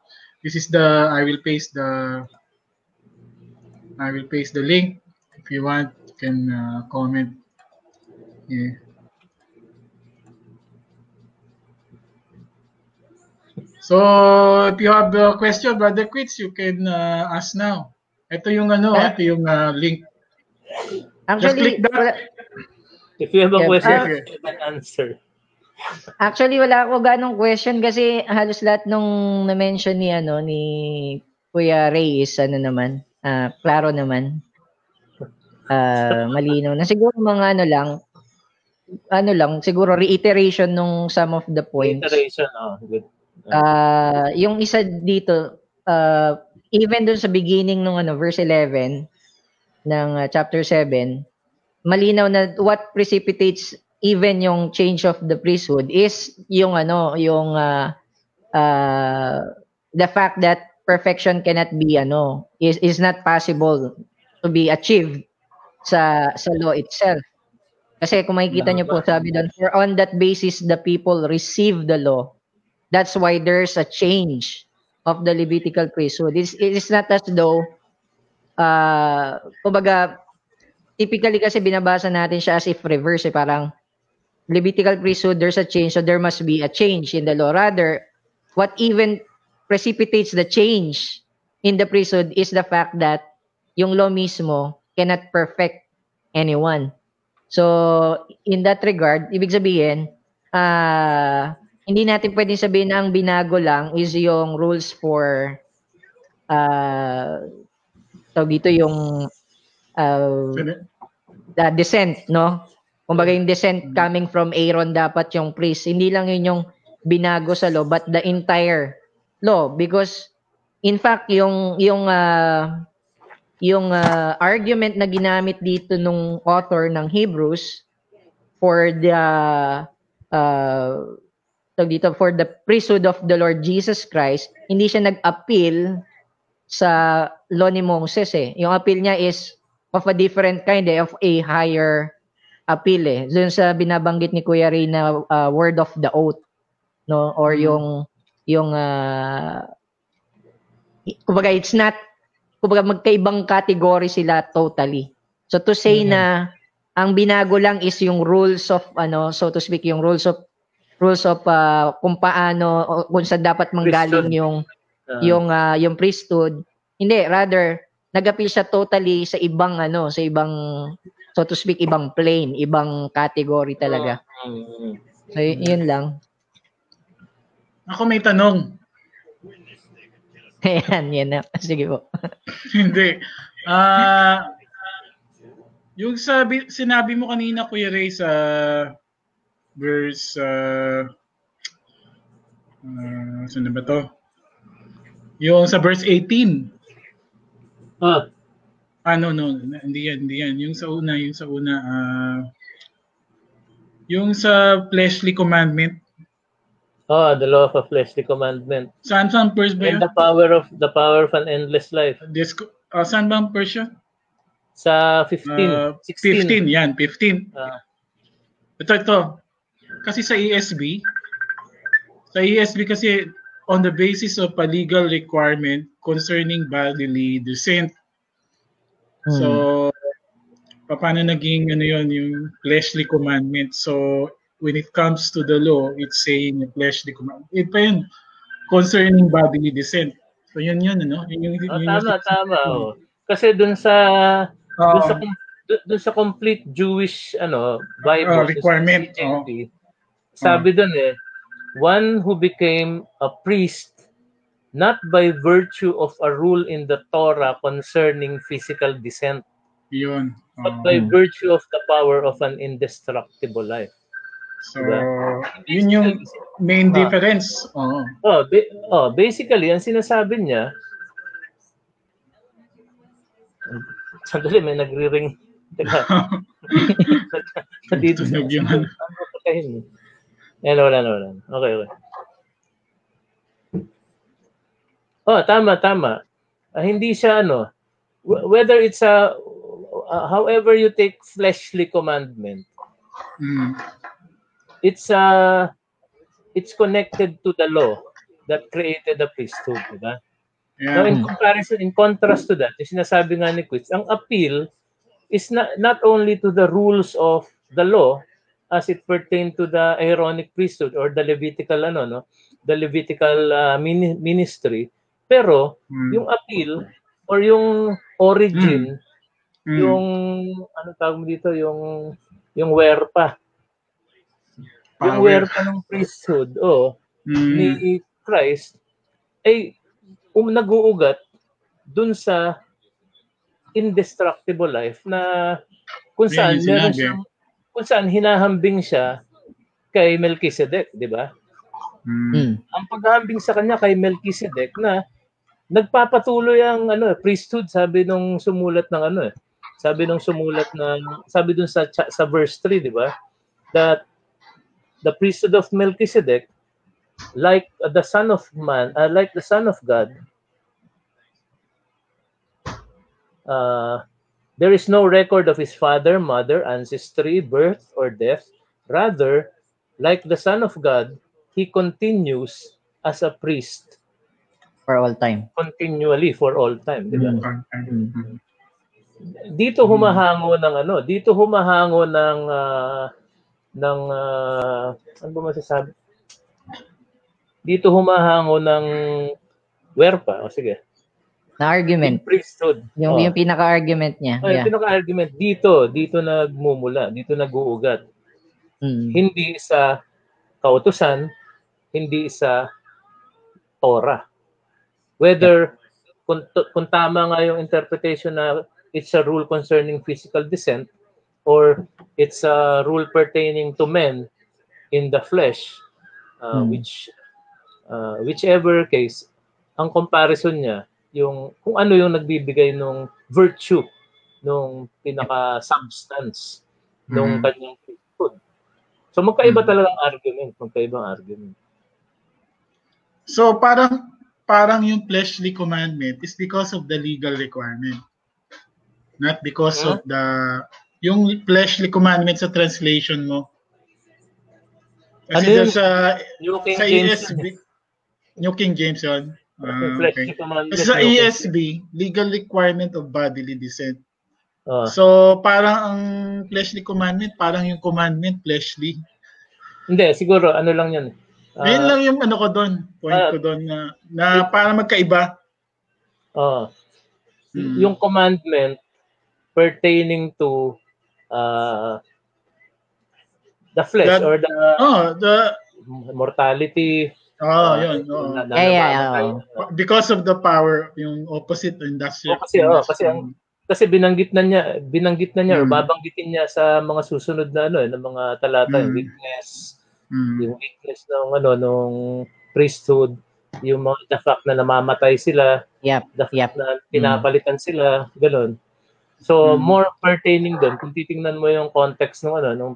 This is the, I will paste the, I will paste the link. If you want, you can uh, comment. Yeah. So, if you have a question, Brother Quits, you can uh, ask now. Ito yung ano, yeah. ito yung uh, link. Actually, wala, if you have a yeah, question, uh, you can answer. Actually, wala ako ganong question kasi halos lahat nung na-mention ni ano ni Kuya Ray is ano naman, uh, klaro naman. Uh, malinaw na siguro mga ano lang ano lang siguro reiteration nung some of the points. Reiteration, oh, good. Uh, yung isa dito, uh, even dun sa beginning ng ano, verse 11 ng uh, chapter 7, malinaw na what precipitates even yung change of the priesthood is yung ano, yung uh, uh, the fact that perfection cannot be ano, is is not possible to be achieved sa sa law itself. Kasi kung makikita niyo po. sabi doon, for on that basis the people receive the law That's why there's a change of the Levitical priesthood. It's, it's not as though, uh, kumbaga, typically kasi binabasa natin siya as if reverse, eh, parang Levitical priesthood, there's a change, so there must be a change in the law. Rather, what even precipitates the change in the priesthood is the fact that yung law mismo cannot perfect anyone. So, in that regard, ibig sabihin, uh, hindi natin pwedeng sabihin na ang binago lang is yung rules for uh, tawag dito yung uh, the descent, no? Kumbaga yung descent coming from Aaron dapat yung priest. Hindi lang yun yung binago sa law, but the entire law. Because, in fact, yung, yung, uh, yung uh, argument na ginamit dito nung author ng Hebrews for the uh, dito for the priesthood of the Lord Jesus Christ, hindi siya nag-appeal sa law ni Moses eh. Yung appeal niya is of a different kind eh, of a higher appeal eh. Doon sa binabanggit ni Kuya Ray na uh, word of the oath no or mm-hmm. yung yung uh, kumbaga it's not kumbaga magkaibang category sila totally. So to say mm-hmm. na ang binago lang is yung rules of ano so to speak yung rules of rules of uh, kung paano kung saan dapat manggaling priesthood. yung uh, yung uh, yung priesthood. Hindi, rather nag-appeal siya totally sa ibang ano, sa ibang so to speak ibang plane, ibang category talaga. Uh, so y- yun lang. Ako may tanong. Ayan, yan na. Sige po. Hindi. Ah, uh, yung sabi, sinabi mo kanina, Kuya Ray, sa verse, uh, uh, saan ba to? Yung sa verse 18. Ah. Ah, no, no. Hindi yan, hindi yan. Yung sa una, yung sa una, uh, yung sa fleshly commandment, Oh, the law of a fleshly commandment. Saan saan verse ba yun? And the power of the power of an endless life. This, uh, saan bang verse yun? Sa 15. Uh, 16. 15, yan, 15. Uh, ito, ito. Kasi sa ESV, sa ESV kasi on the basis of a legal requirement concerning bodily descent. Hmm. So, paano naging ano yon yung fleshly commandment? So, when it comes to the law, it's saying fleshly command. It pa yun, concerning bodily descent. So yun yun, ano? Yun, yun, oh, yun, tama, tama. Oh. Kasi dun sa, uh, dun sa, dun sa complete Jewish ano Bible, uh, requirement, oh. Sabi uh, dun eh, one who became a priest not by virtue of a rule in the Torah concerning physical descent, yun. Uh, but by virtue of the power of an indestructible life. So, diba? yun yung main difference. Oh. Oh, ba- oh, basically, ang sinasabi niya, sandali, may nagri-ring. Teka. sa yung ano. Yan, wala na, wala na. Okay, okay. Oh, tama, tama. Uh, hindi siya ano, whether it's a, uh, however you take fleshly commandment, mm it's uh it's connected to the law that created the priesthood, di ba? Yeah. Now, in comparison, in contrast to that, yung sinasabi nga ni Quits, ang appeal is not, not only to the rules of the law as it pertain to the Aaronic priesthood or the Levitical ano no, the Levitical uh, ministry, pero mm. yung appeal or yung origin, mm. Yung ano tawag mo dito, yung yung where pa yung wear pa ng priesthood, oh, mm. ni Christ, ay um, nag-uugat dun sa indestructible life na kung saan meron siyang, kung saan hinahambing siya kay Melchizedek, di ba? Mm. Ang paghahambing sa kanya kay Melchizedek na nagpapatuloy ang ano priesthood sabi nung sumulat ng ano eh. Sabi nung sumulat ng sabi dun sa sa verse 3, di ba? That the priesthood of Melchizedek, like the Son of Man, uh, like the Son of God, uh, there is no record of his father, mother, ancestry, birth, or death. Rather, like the Son of God, he continues as a priest. For all time. Continually, for all time. Diba? Mm-hmm. Dito humahango ng ano, dito humahango ng uh, ng uh, ano ba masasabi? Dito humahango ng werpa. O sige. Na argument. Yung priesthood. Yung, oh. yung pinaka-argument niya. Oh, yeah. Yung pinaka-argument. Dito, dito nagmumula. Dito nag-uugat. Mm. Hindi sa kautusan, hindi sa Torah. Whether yeah. kung, kung tama nga yung interpretation na it's a rule concerning physical descent, or it's a rule pertaining to men in the flesh, uh, hmm. which uh, whichever case, ang comparison niya, yung kung ano yung nagbibigay ng virtue nung pinaka substance hmm. nung kanyang priesthood. So magkaiba hmm. talaga ang argument, magkaiba ang argument. So parang parang yung fleshly commandment is because of the legal requirement. Not because huh? of the yung fleshly commandment sa translation mo. Kasi ano sa, New King sa James. ESV, New King James yun. Uh, okay. Sa ESV, legal requirement of bodily descent. Uh. So, parang ang fleshly commandment, parang yung commandment fleshly. Hindi, siguro ano lang yan. Uh, Ayun lang yung ano ko doon, point uh, ko doon na, na para magkaiba. Oo. Uh, hmm. Yung commandment pertaining to uh, the flesh That, or the oh, the mortality. Oh, uh, yun. Oh. Na, na, yeah, yeah, oh. Because of the power, yung opposite industrial. Oh, kasi, oh, kasi ang kasi binanggit na niya, binanggit na niya mm. or babanggitin niya sa mga susunod na ano, eh, ng mga talata, mm. weakness, mm. yung weakness ng ano nung priesthood, yung mga the fact na namamatay sila, yep. the fact yep. na pinapalitan mm. sila, ganun. So, mm. more pertaining doon, kung titingnan mo yung context ng ano, nung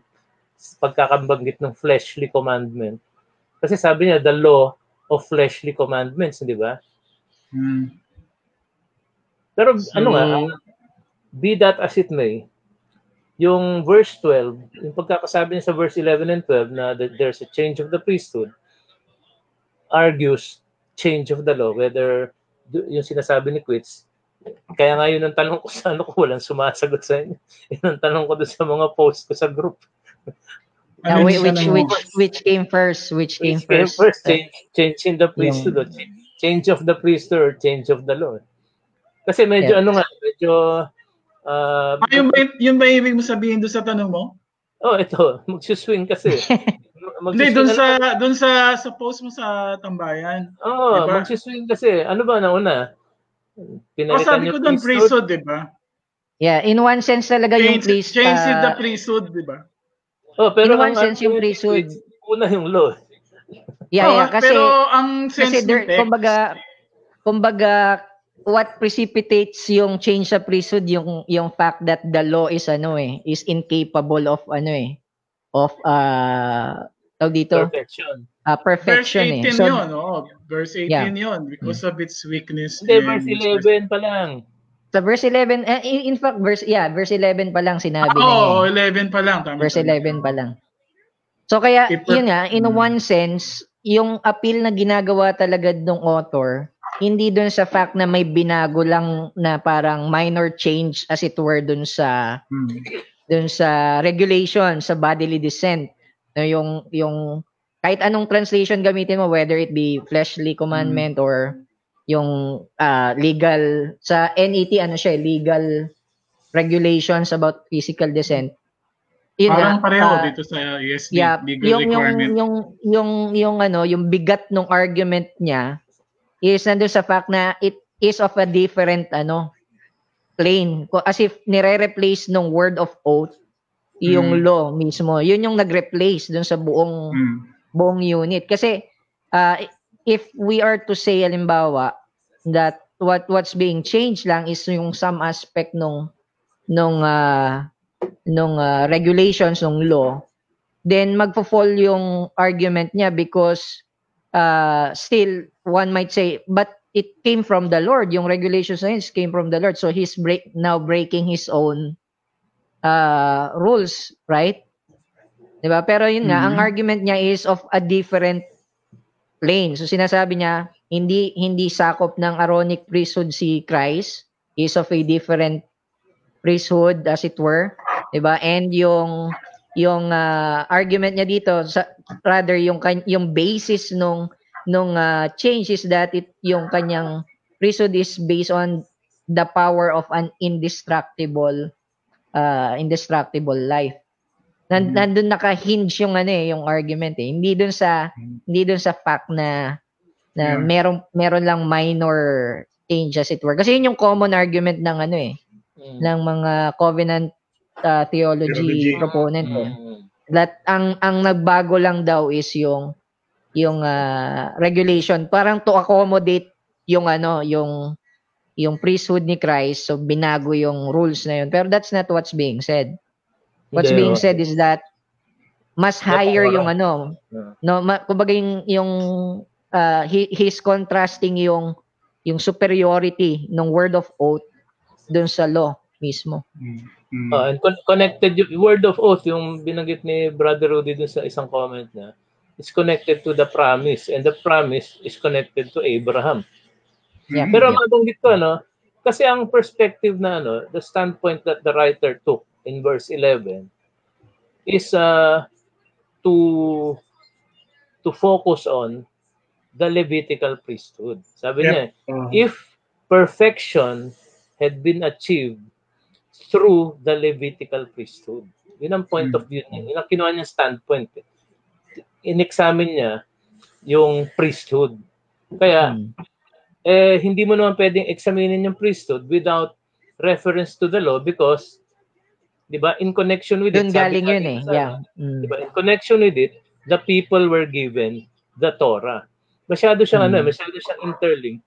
pagkakabanggit ng fleshly commandment. Kasi sabi niya, the law of fleshly commandments, di ba? Mm. Pero so, ano nga, be that as it may, yung verse 12, yung pagkakasabi niya sa verse 11 and 12 na there's a change of the priesthood, argues change of the law, whether yung sinasabi ni Quits, kaya nga yun ang tanong ko sa ano ko, walang sumasagot sa inyo. Yun ang tanong ko doon sa mga post ko sa group. Uh, which, which, which, which came first? Which came which first? Came first change, change in the priesthood. Yung... Change of the priesthood or change of the law. Kasi medyo yeah. ano nga, medyo... Uh, ah, yung, ba, yung ba ibig mo sabihin doon sa tanong mo? Oh, ito. Magsuswing kasi. Hindi, doon sa, doon sa, sa post mo sa tambayan. Oo, oh, diba? magsiswing kasi. Ano ba na una? Pinalitan oh, sabi ko doon priesthood, di ba? Yeah, in one sense talaga change, yung priest. Change uh, the priesthood, di ba? Oh, pero in one sense yung priesthood. Una yung law. Yeah, oh, yeah, kasi pero ang sense kasi there, text, kumbaga kumbaga what precipitates yung change sa priesthood yung yung fact that the law is ano eh is incapable of ano eh of uh tawag dito perfection uh, perfection verse 18 eh. So, yun, oh, verse 18 yeah. yun because mm. of its weakness. Hindi, verse 11 pa lang. Sa verse 11, uh, in fact, verse, yeah, verse 11 pa lang sinabi ah, oh, 11 pa lang. Tama, verse 11 pa lang. So kaya, Keeper, yun nga, in mm. one sense, yung appeal na ginagawa talaga ng author, hindi dun sa fact na may binago lang na parang minor change as it were dun sa hmm. dun sa regulation sa bodily descent no yung yung kahit anong translation gamitin mo, whether it be fleshly commandment mm. or yung uh, legal, sa NET, ano siya, legal regulations about physical descent. Yun Parang na, pareho uh, dito sa ESD, yeah, legal yung, requirement. Yung, yung, yung, yung, ano, yung bigat ng argument niya is nandun sa fact na it is of a different, ano, plane. As if nire-replace nung word of oath yung mm. law mismo. Yun yung nag-replace dun sa buong mm buong unit. Kasi uh, if we are to say halimbawa that what what's being changed lang is yung some aspect nung nung uh, nung uh, regulations ng law then magfo-fall yung argument niya because uh, still one might say but it came from the Lord yung regulations na yun came from the Lord so he's break now breaking his own uh, rules right 'Di ba? Pero yun nga, mm-hmm. ang argument niya is of a different plane. So sinasabi niya, hindi hindi sakop ng Aaronic priesthood si Christ, is of a different priesthood as it were, 'di ba? And yung yung uh, argument niya dito sa, rather yung yung basis nung nung uh, change is that it yung kanyang priesthood is based on the power of an indestructible uh, indestructible life. Nan, mm. Nandun naka-hinge yung ano eh, yung argument eh. Hindi dun sa mm. hindi dun sa fact na na yeah. meron meron lang minor change as it were. Kasi yun yung common argument ng ano eh, mm. ng mga covenant uh, theology, theology proponent mm. eh. That ang ang nagbago lang daw is yung yung uh, regulation parang to accommodate yung ano, yung yung priesthood ni Christ. So binago yung rules na yun. Pero that's not what's being said. What's Hindi, being oh. said is that mas higher yung ano, no, ma, kumbaga yung, yung uh, he, he's contrasting yung yung superiority ng word of oath dun sa law mismo. Mm-hmm. Uh, and con- connected yung word of oath yung binanggit ni Brother Rudy dun sa isang comment na is connected to the promise and the promise is connected to Abraham. Yeah. Pero yeah. mabanggit ko no, kasi ang perspective na ano, the standpoint that the writer took in verse 11 is uh, to to focus on the Levitical priesthood. Sabi yep. niya, uh-huh. if perfection had been achieved through the Levitical priesthood. Yun ang point mm-hmm. of view niya. Yun ang kinuha niya standpoint. Eh. In-examine niya yung priesthood. Kaya, mm-hmm. eh, hindi mo naman pwedeng examinin yung priesthood without reference to the law because 'di ba in connection with Dun it galing yun eh sa, yeah mm. 'di ba in connection with it the people were given the Torah masyado siyang mm. ano hmm. masyado siyang interlink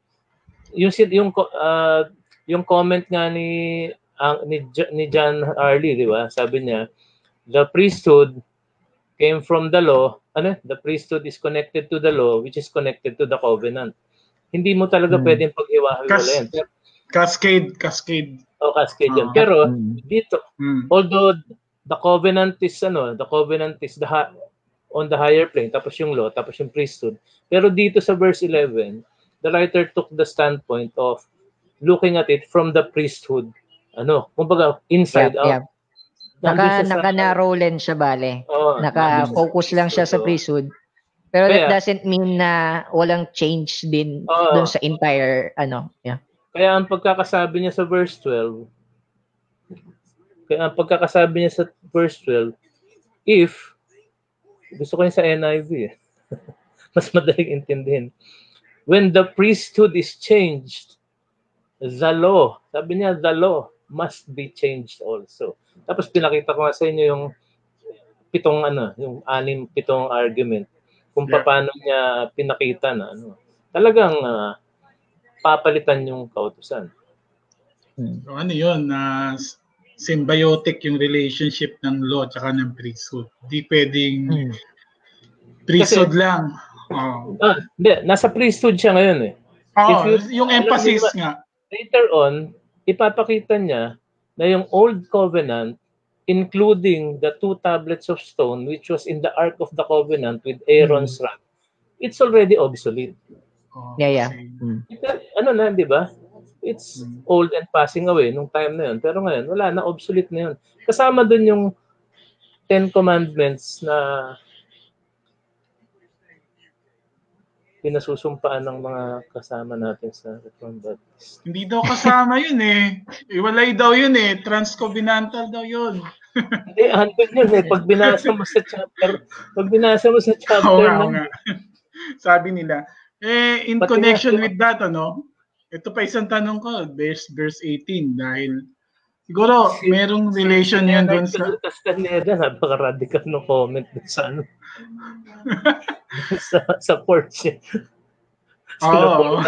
yung yung uh, yung comment nga ni ang ni, ni John Harley, di ba? Sabi niya, the priesthood came from the law. Ano? The priesthood is connected to the law which is connected to the covenant. Hindi mo talaga hmm. pwedeng paghiwa-hiwalayan. Cas- cascade, cascade. Oh, cascade yan. Uh, Pero hmm. dito, hmm. although the covenant is ano, the covenant is the on the higher plane, tapos yung law, tapos yung priesthood. Pero dito sa verse 11, the writer took the standpoint of looking at it from the priesthood ano, kumbaga inside yep, out. Yep. Naka, naka-narrow lens siya bale. Oh, Naka-focus lang siya sa priesthood. Pero Kaya, that doesn't mean na walang change din oh, dun sa entire ano, yeah. Kaya ang pagkakasabi niya sa verse 12, kaya ang pagkakasabi niya sa verse 12, if gusto ko yun sa NIV eh. Mas madaling intindihin. When the priesthood is changed, the law, sabi niya, the law must be changed also. Tapos pinakita ko nga sa inyo yung pitong ano, yung anim pitong argument kung yeah. paano niya pinakita na ano. Talagang uh, papalitan yung kautusan. Hmm. So ano 'yun na uh, symbiotic yung relationship ng law at ng priesthood. Hindi pwedeng hmm. priesthood Kasi, lang. Oh. Ah, hindi, nasa priesthood siya ngayon eh. Oh, you, yung emphasis alam, nga. Later on, ipapakita niya na yung Old Covenant, including the two tablets of stone which was in the Ark of the Covenant with Aaron's mm. rod, it's already obsolete. Oh, yeah, yeah. Mm. Ano na, di ba? It's mm. old and passing away nung time na yun. Pero ngayon, wala na, obsolete na yun. Kasama dun yung Ten Commandments na pinasusumpaan ng mga kasama natin sa Reformed Baptist. Hindi daw kasama yun eh. Iwalay daw yun eh. Transcovenantal daw yun. Hindi, andun yun eh. Pag binasa mo sa chapter, pag binasa mo sa chapter oo nga, ng... nga. Sabi nila, eh, in Pati connection nga, with that, ano, ito pa isang tanong ko, verse, verse 18, dahil siguro merong relation yun doon sa... Castaneda, napaka-radical no comment sa ano. sa, sa porch. Oh.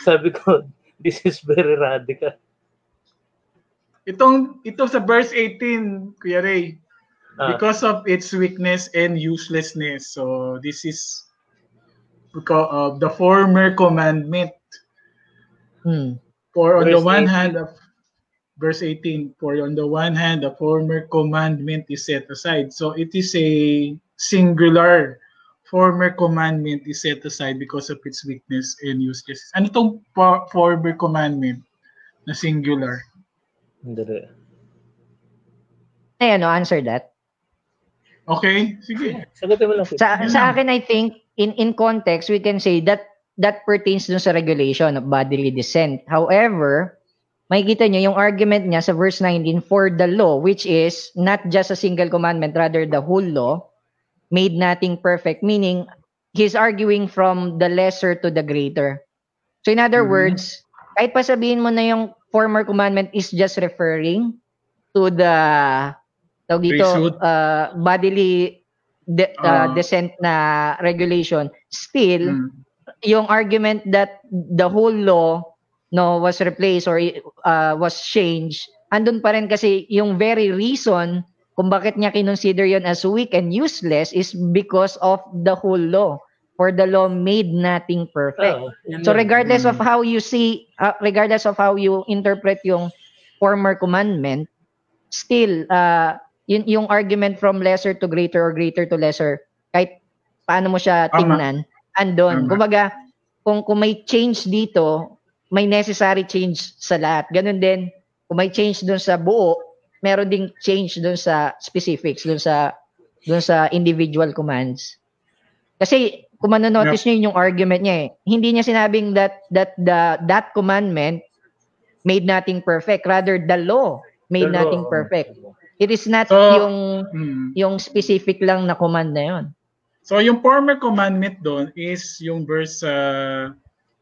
Sabi ko, this is very radical. Itong ito sa verse 18, Kuya Ray, ah. because of its weakness and uselessness. So this is because of the former commandment. Hmm. For on verse the one 18. hand of verse 18, for on the one hand the former commandment is set aside. So it is a singular former commandment is set aside because of its weakness and uselessness. Ano itong former commandment na singular? Hindi. Ay, ano, answer that. Okay, sige. Sagutin mo lang. Sa, sa akin, I think, in in context, we can say that that pertains dun sa regulation of bodily descent. However, makikita nyo yung argument niya sa verse 19 for the law, which is not just a single commandment, rather the whole law, made nating perfect, meaning he's arguing from the lesser to the greater. So in other mm-hmm. words, kahit pa sabihin mo na yung former commandment is just referring to the tawag dito, uh, bodily de, uh, uh, descent na regulation, still, mm. yung argument that the whole law no was replaced or uh, was changed, andun pa rin kasi yung very reason kung bakit niya kinonsider yon as weak and useless is because of the whole law. For the law made nothing perfect. Oh, so regardless of how you see, uh, regardless of how you interpret yung former commandment, still, uh, yun, yung argument from lesser to greater or greater to lesser, kahit paano mo siya tingnan, andon. Kumbaga, kung, kung may change dito, may necessary change sa lahat. Ganun din, kung may change doon sa buo, meron ding change doon sa specifics, doon sa dun sa individual commands. Kasi kung manonotice yep. niyo yung argument niya eh, hindi niya sinabing that that the that commandment made nothing perfect, rather the law made the nothing law. perfect. It is not so, yung hmm. yung specific lang na command na yon. So yung former commandment doon is yung verse uh,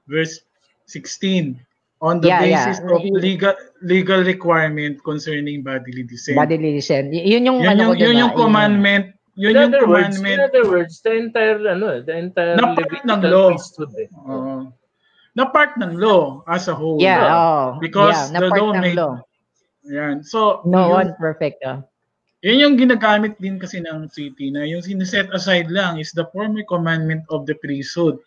verse 16 on the yeah, basis yeah. of legal legal requirement concerning bodily descent. Bodily descent. Y- yun yung yun ano yung, yun yung commandment yun in yung commandment. Words, in other words, the entire ano, the entire na part ng law. Eh. Uh, na part ng law as a whole. Yeah, oh. Because yeah, the law made law. Yan. So, no yun, one perfect. Oh. Yun yung ginagamit din kasi ng city na yung siniset aside lang is the former commandment of the priesthood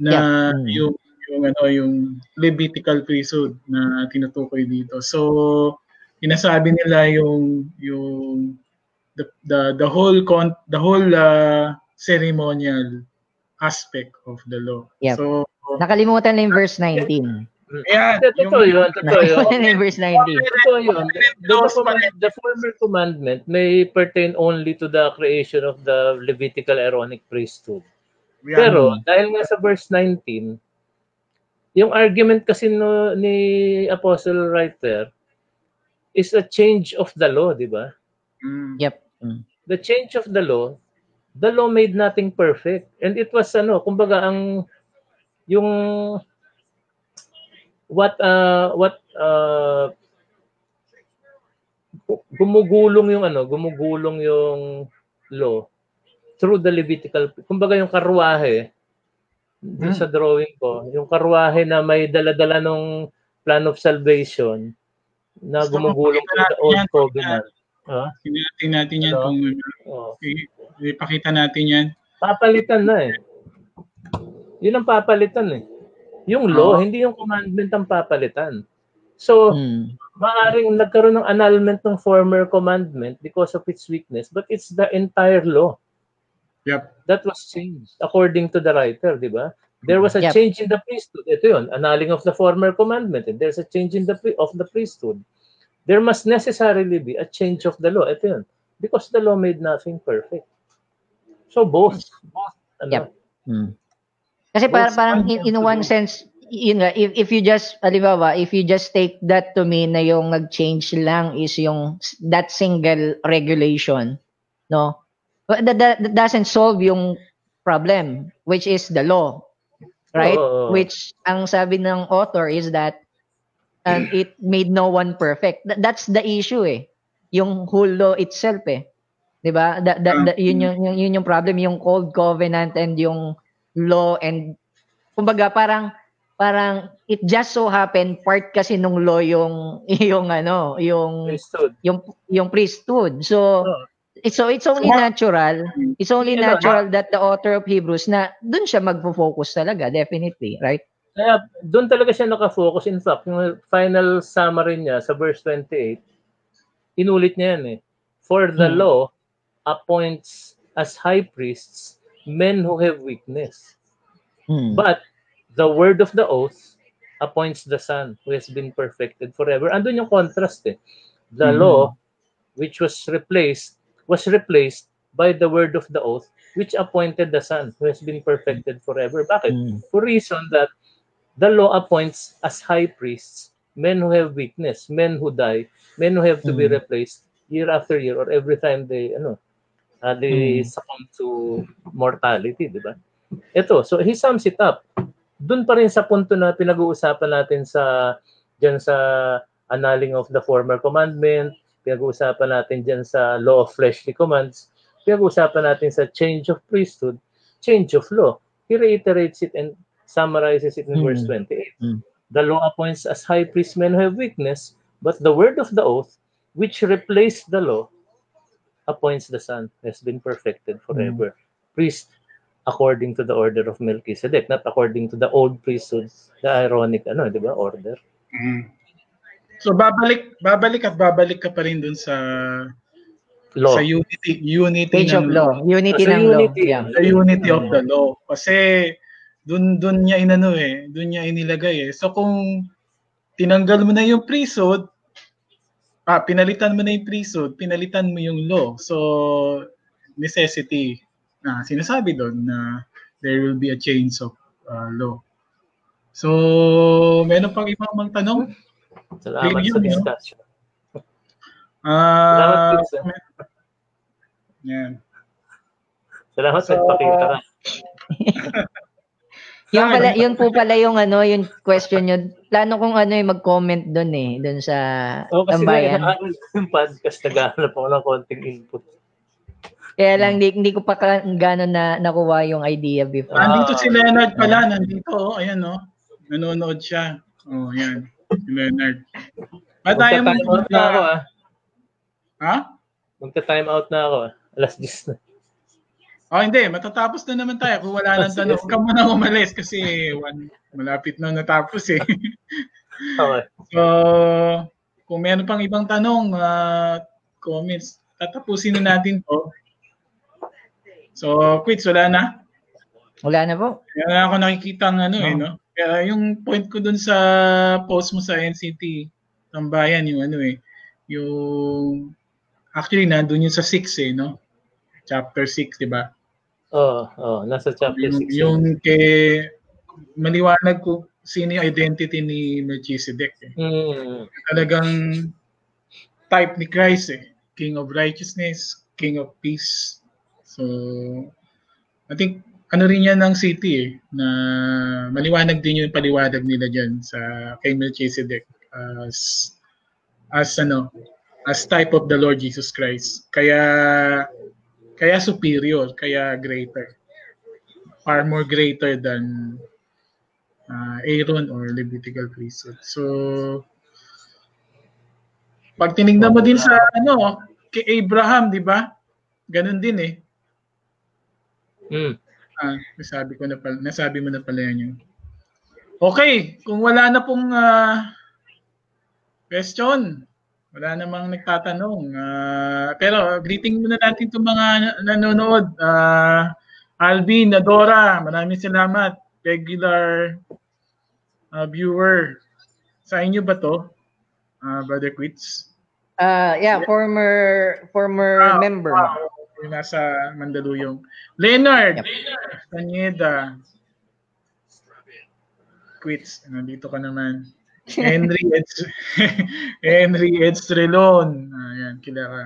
na yeah. mm. yung yung ano yung Levitical priesthood na tinutukoy dito. So inasabi nila yung yung the the, the whole con the whole uh, ceremonial aspect of the law. Yep. So nakalimutan na yung verse 19. Yeah, totoo yun. Totoo yun. verse 19. Totoo yun. The, the, the former commandment may pertain only to the creation of the Levitical Aaronic priesthood. Pero dahil nga sa verse 19, yung argument kasi no, ni Apostle Writer is a change of the law, di ba? Mm. Yep. Mm. The change of the law, the law made nothing perfect. And it was ano, kumbaga ang yung what uh what uh gumugulong yung ano, gumugulong yung law through the Levitical, kumbaga yung karwahe, hmm. sa drawing ko, yung karwahe na may daladala ng plan of salvation na so, gumugulong sa the old yan, covenant. Huh? Tingnan natin yan ano? kung oh. ipakita natin yan. Papalitan na eh. Yun ang papalitan eh. Yung law, oh. hindi yung commandment ang papalitan. So, hmm. maaring nagkaroon ng annulment ng former commandment because of its weakness, but it's the entire law. Yep. That was changed according to the writer, di ba? There was a yep. change in the priesthood. Ito yun, annulling of the former commandment. And there's a change in the of the priesthood. There must necessarily be a change of the law. Ito yun. Because the law made nothing perfect. So both, both ano, yep. Hmm. Kasi para, parang in, in one sense, yun nga, if, if you just, alibawa, if you just take that to mean na yung nag-change lang is yung that single regulation, no? that, that, doesn't solve yung problem, which is the law. Right? Oh. Which, ang sabi ng author is that um, it made no one perfect. Th- that's the issue eh. Yung whole law itself eh. 'Di ba? Da, da, da, yun yung, yung yun yung problem yung old covenant and yung law and kumbaga parang parang it just so happened part kasi nung law yung yung ano yung priesthood. yung yung priesthood. So oh. So it's only natural. It's only natural that the author of Hebrews na doon siya magfo-focus talaga, definitely, right? Kaya doon talaga siya nakafocus. In fact, yung final summary niya sa verse 28, inulit niya yan eh. For the hmm. law appoints as high priests men who have weakness. Hmm. But the word of the oath appoints the son who has been perfected forever. Andun yung contrast eh. The hmm. law, which was replaced was replaced by the word of the oath, which appointed the Son, who has been perfected forever. Bakit? Mm. For reason that the law appoints as high priests men who have weakness, men who die, men who have to mm. be replaced year after year or every time they ano uh, they mm. succumb to mortality, di ba? Ito, so he sums it up. Doon pa rin sa punto na pinag-uusapan natin sa diyan sa annulling of the former commandment, pinag-uusapan natin dyan sa law of fleshly commands, pinag-uusapan natin sa change of priesthood, change of law. He reiterates it and summarizes it in mm. verse 28. Mm. The law appoints as high priest men who have weakness, but the word of the oath, which replaced the law, appoints the Son, has been perfected forever. Mm. Priest according to the order of Melchizedek, not according to the old priesthood, the ironic ano, di ba, order. Mm. So babalik babalik at babalik ka pa rin dun sa law. sa unity unity Page ng of law. Unity ng unity, law. Yeah. The unity of the law. Kasi dun dun niya inano eh, dun niya inilagay eh. So kung tinanggal mo na yung priesthood, ah, pinalitan mo na yung priesthood, pinalitan mo yung law. So necessity na sinasabi doon na there will be a change of uh, law. So, meron pang ibang mga tanong? Salamat Review, sa discussion. Uh, Salamat. Yan. Salamat so, nagpakita ka. yung pala, yun po pala yung ano, yung question nyo. Plano kong ano yung mag-comment doon eh, doon sa oh, kasi tambayan. Kasi yung podcast, naghahanap ako ng konting input. Kaya lang, hindi, hindi ko pa ka, gano'n na nakuha yung idea before. Ah, nandito si Leonard pala, nandito, oh, ayan oh. Nanonood siya. Oh, ayan. Si Leonard. At tayo mo out na ako ah. Ha? Magta-time out na ako ah. Alas 10 na. Oh, hindi. Matatapos na naman tayo kung wala nang tanong. Huwag ka muna umalis kasi one, malapit na natapos eh. okay. So, kung meron pang ibang tanong, uh, comments, tatapusin na natin to. So, quits, wala na? Wala na po. Kaya ako nakikita ng ano no. eh, no? Kaya yung point ko dun sa post mo sa NCT, tambayan, yung ano eh, yung, actually, nandun yung sa 6 eh, no? Chapter 6, di ba? Oo, oh, oh, nasa chapter 6. Yung, yung kay maliwanag ko sino yung identity ni Melchizedek. Eh. Mm. Talagang type ni Christ eh. King of righteousness, King of peace. So, I think ano rin yan ng city eh, na maliwanag din yung paliwanag nila dyan sa kay Melchizedek as as ano as type of the Lord Jesus Christ. Kaya kaya superior, kaya greater. Far more greater than uh, Aaron or Levitical priesthood. So, pag tinignan mo din sa ano, kay Abraham, di ba? Ganun din eh. Mm. Ah, nasabi ko na pala, nasabi mo na pala yan Okay, kung wala na pong uh, question, wala namang nagtatanong. Uh, pero greeting muna natin itong mga nanonood. Uh, Alvin, Adora, maraming salamat. Regular uh, viewer. Sa inyo ba to? Uh, Brother Quits? Uh, yeah, former former ah, member. Wow. Nasa Mandaluyong. Leonard, yep. Kanyeda. Quits. Nandito ka naman. Henry Eds Henry Edstrelon. Ayan, kila ka.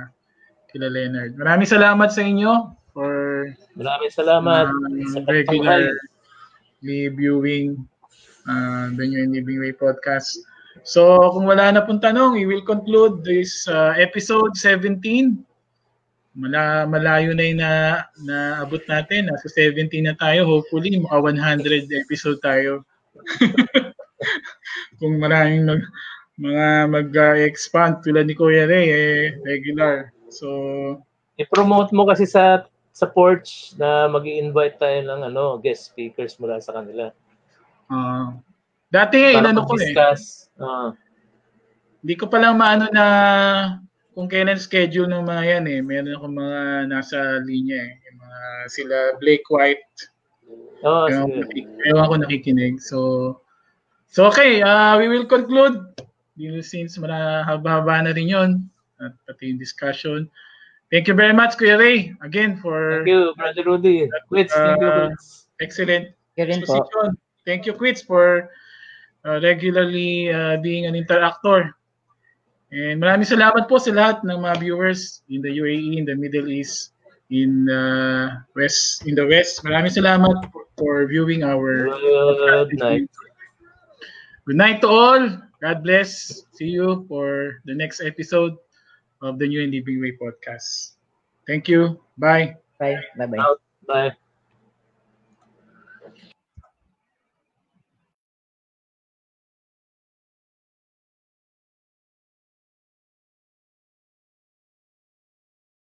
Kila Leonard. Maraming salamat sa inyo for Maraming salamat uh, sa regular viewing uh, the New and Living Way podcast. So, kung wala na pong tanong, we will conclude this uh, episode 17. Mala, malayo na yung na, na abot natin. Nasa 17 na tayo. Hopefully, maka 100 episode tayo. kung maraming mag, mga mag-expand tulad ni Kuya Ray, eh, regular. So, i-promote mo kasi sa sa porch na mag invite tayo ng ano, guest speakers mula sa kanila. Uh, dati eh, inano ko eh. Uh, Hindi ko pa lang maano na kung kailan schedule ng mga yan eh. Meron akong mga nasa linya eh. Yung mga sila Blake White. Oh, ewan, ko, ewan ko nakikinig. So, So okay, uh, we will conclude since mahaba na rin yun at pati yung discussion. Thank you very much, Kuya Ray, again for... Thank you, Brother Rudy. Quits, uh, thank you. Excellent exposition. Thank you, Quits, for uh, regularly uh, being an interactor. And maraming salamat po sa lahat ng mga viewers in the UAE, in the Middle East, in uh, West, in the West. Maraming salamat for, for viewing our Good night. Good night to all. God bless. See you for the next episode of the New and Living Way podcast. Thank you. Bye. Bye. Bye-bye. Bye.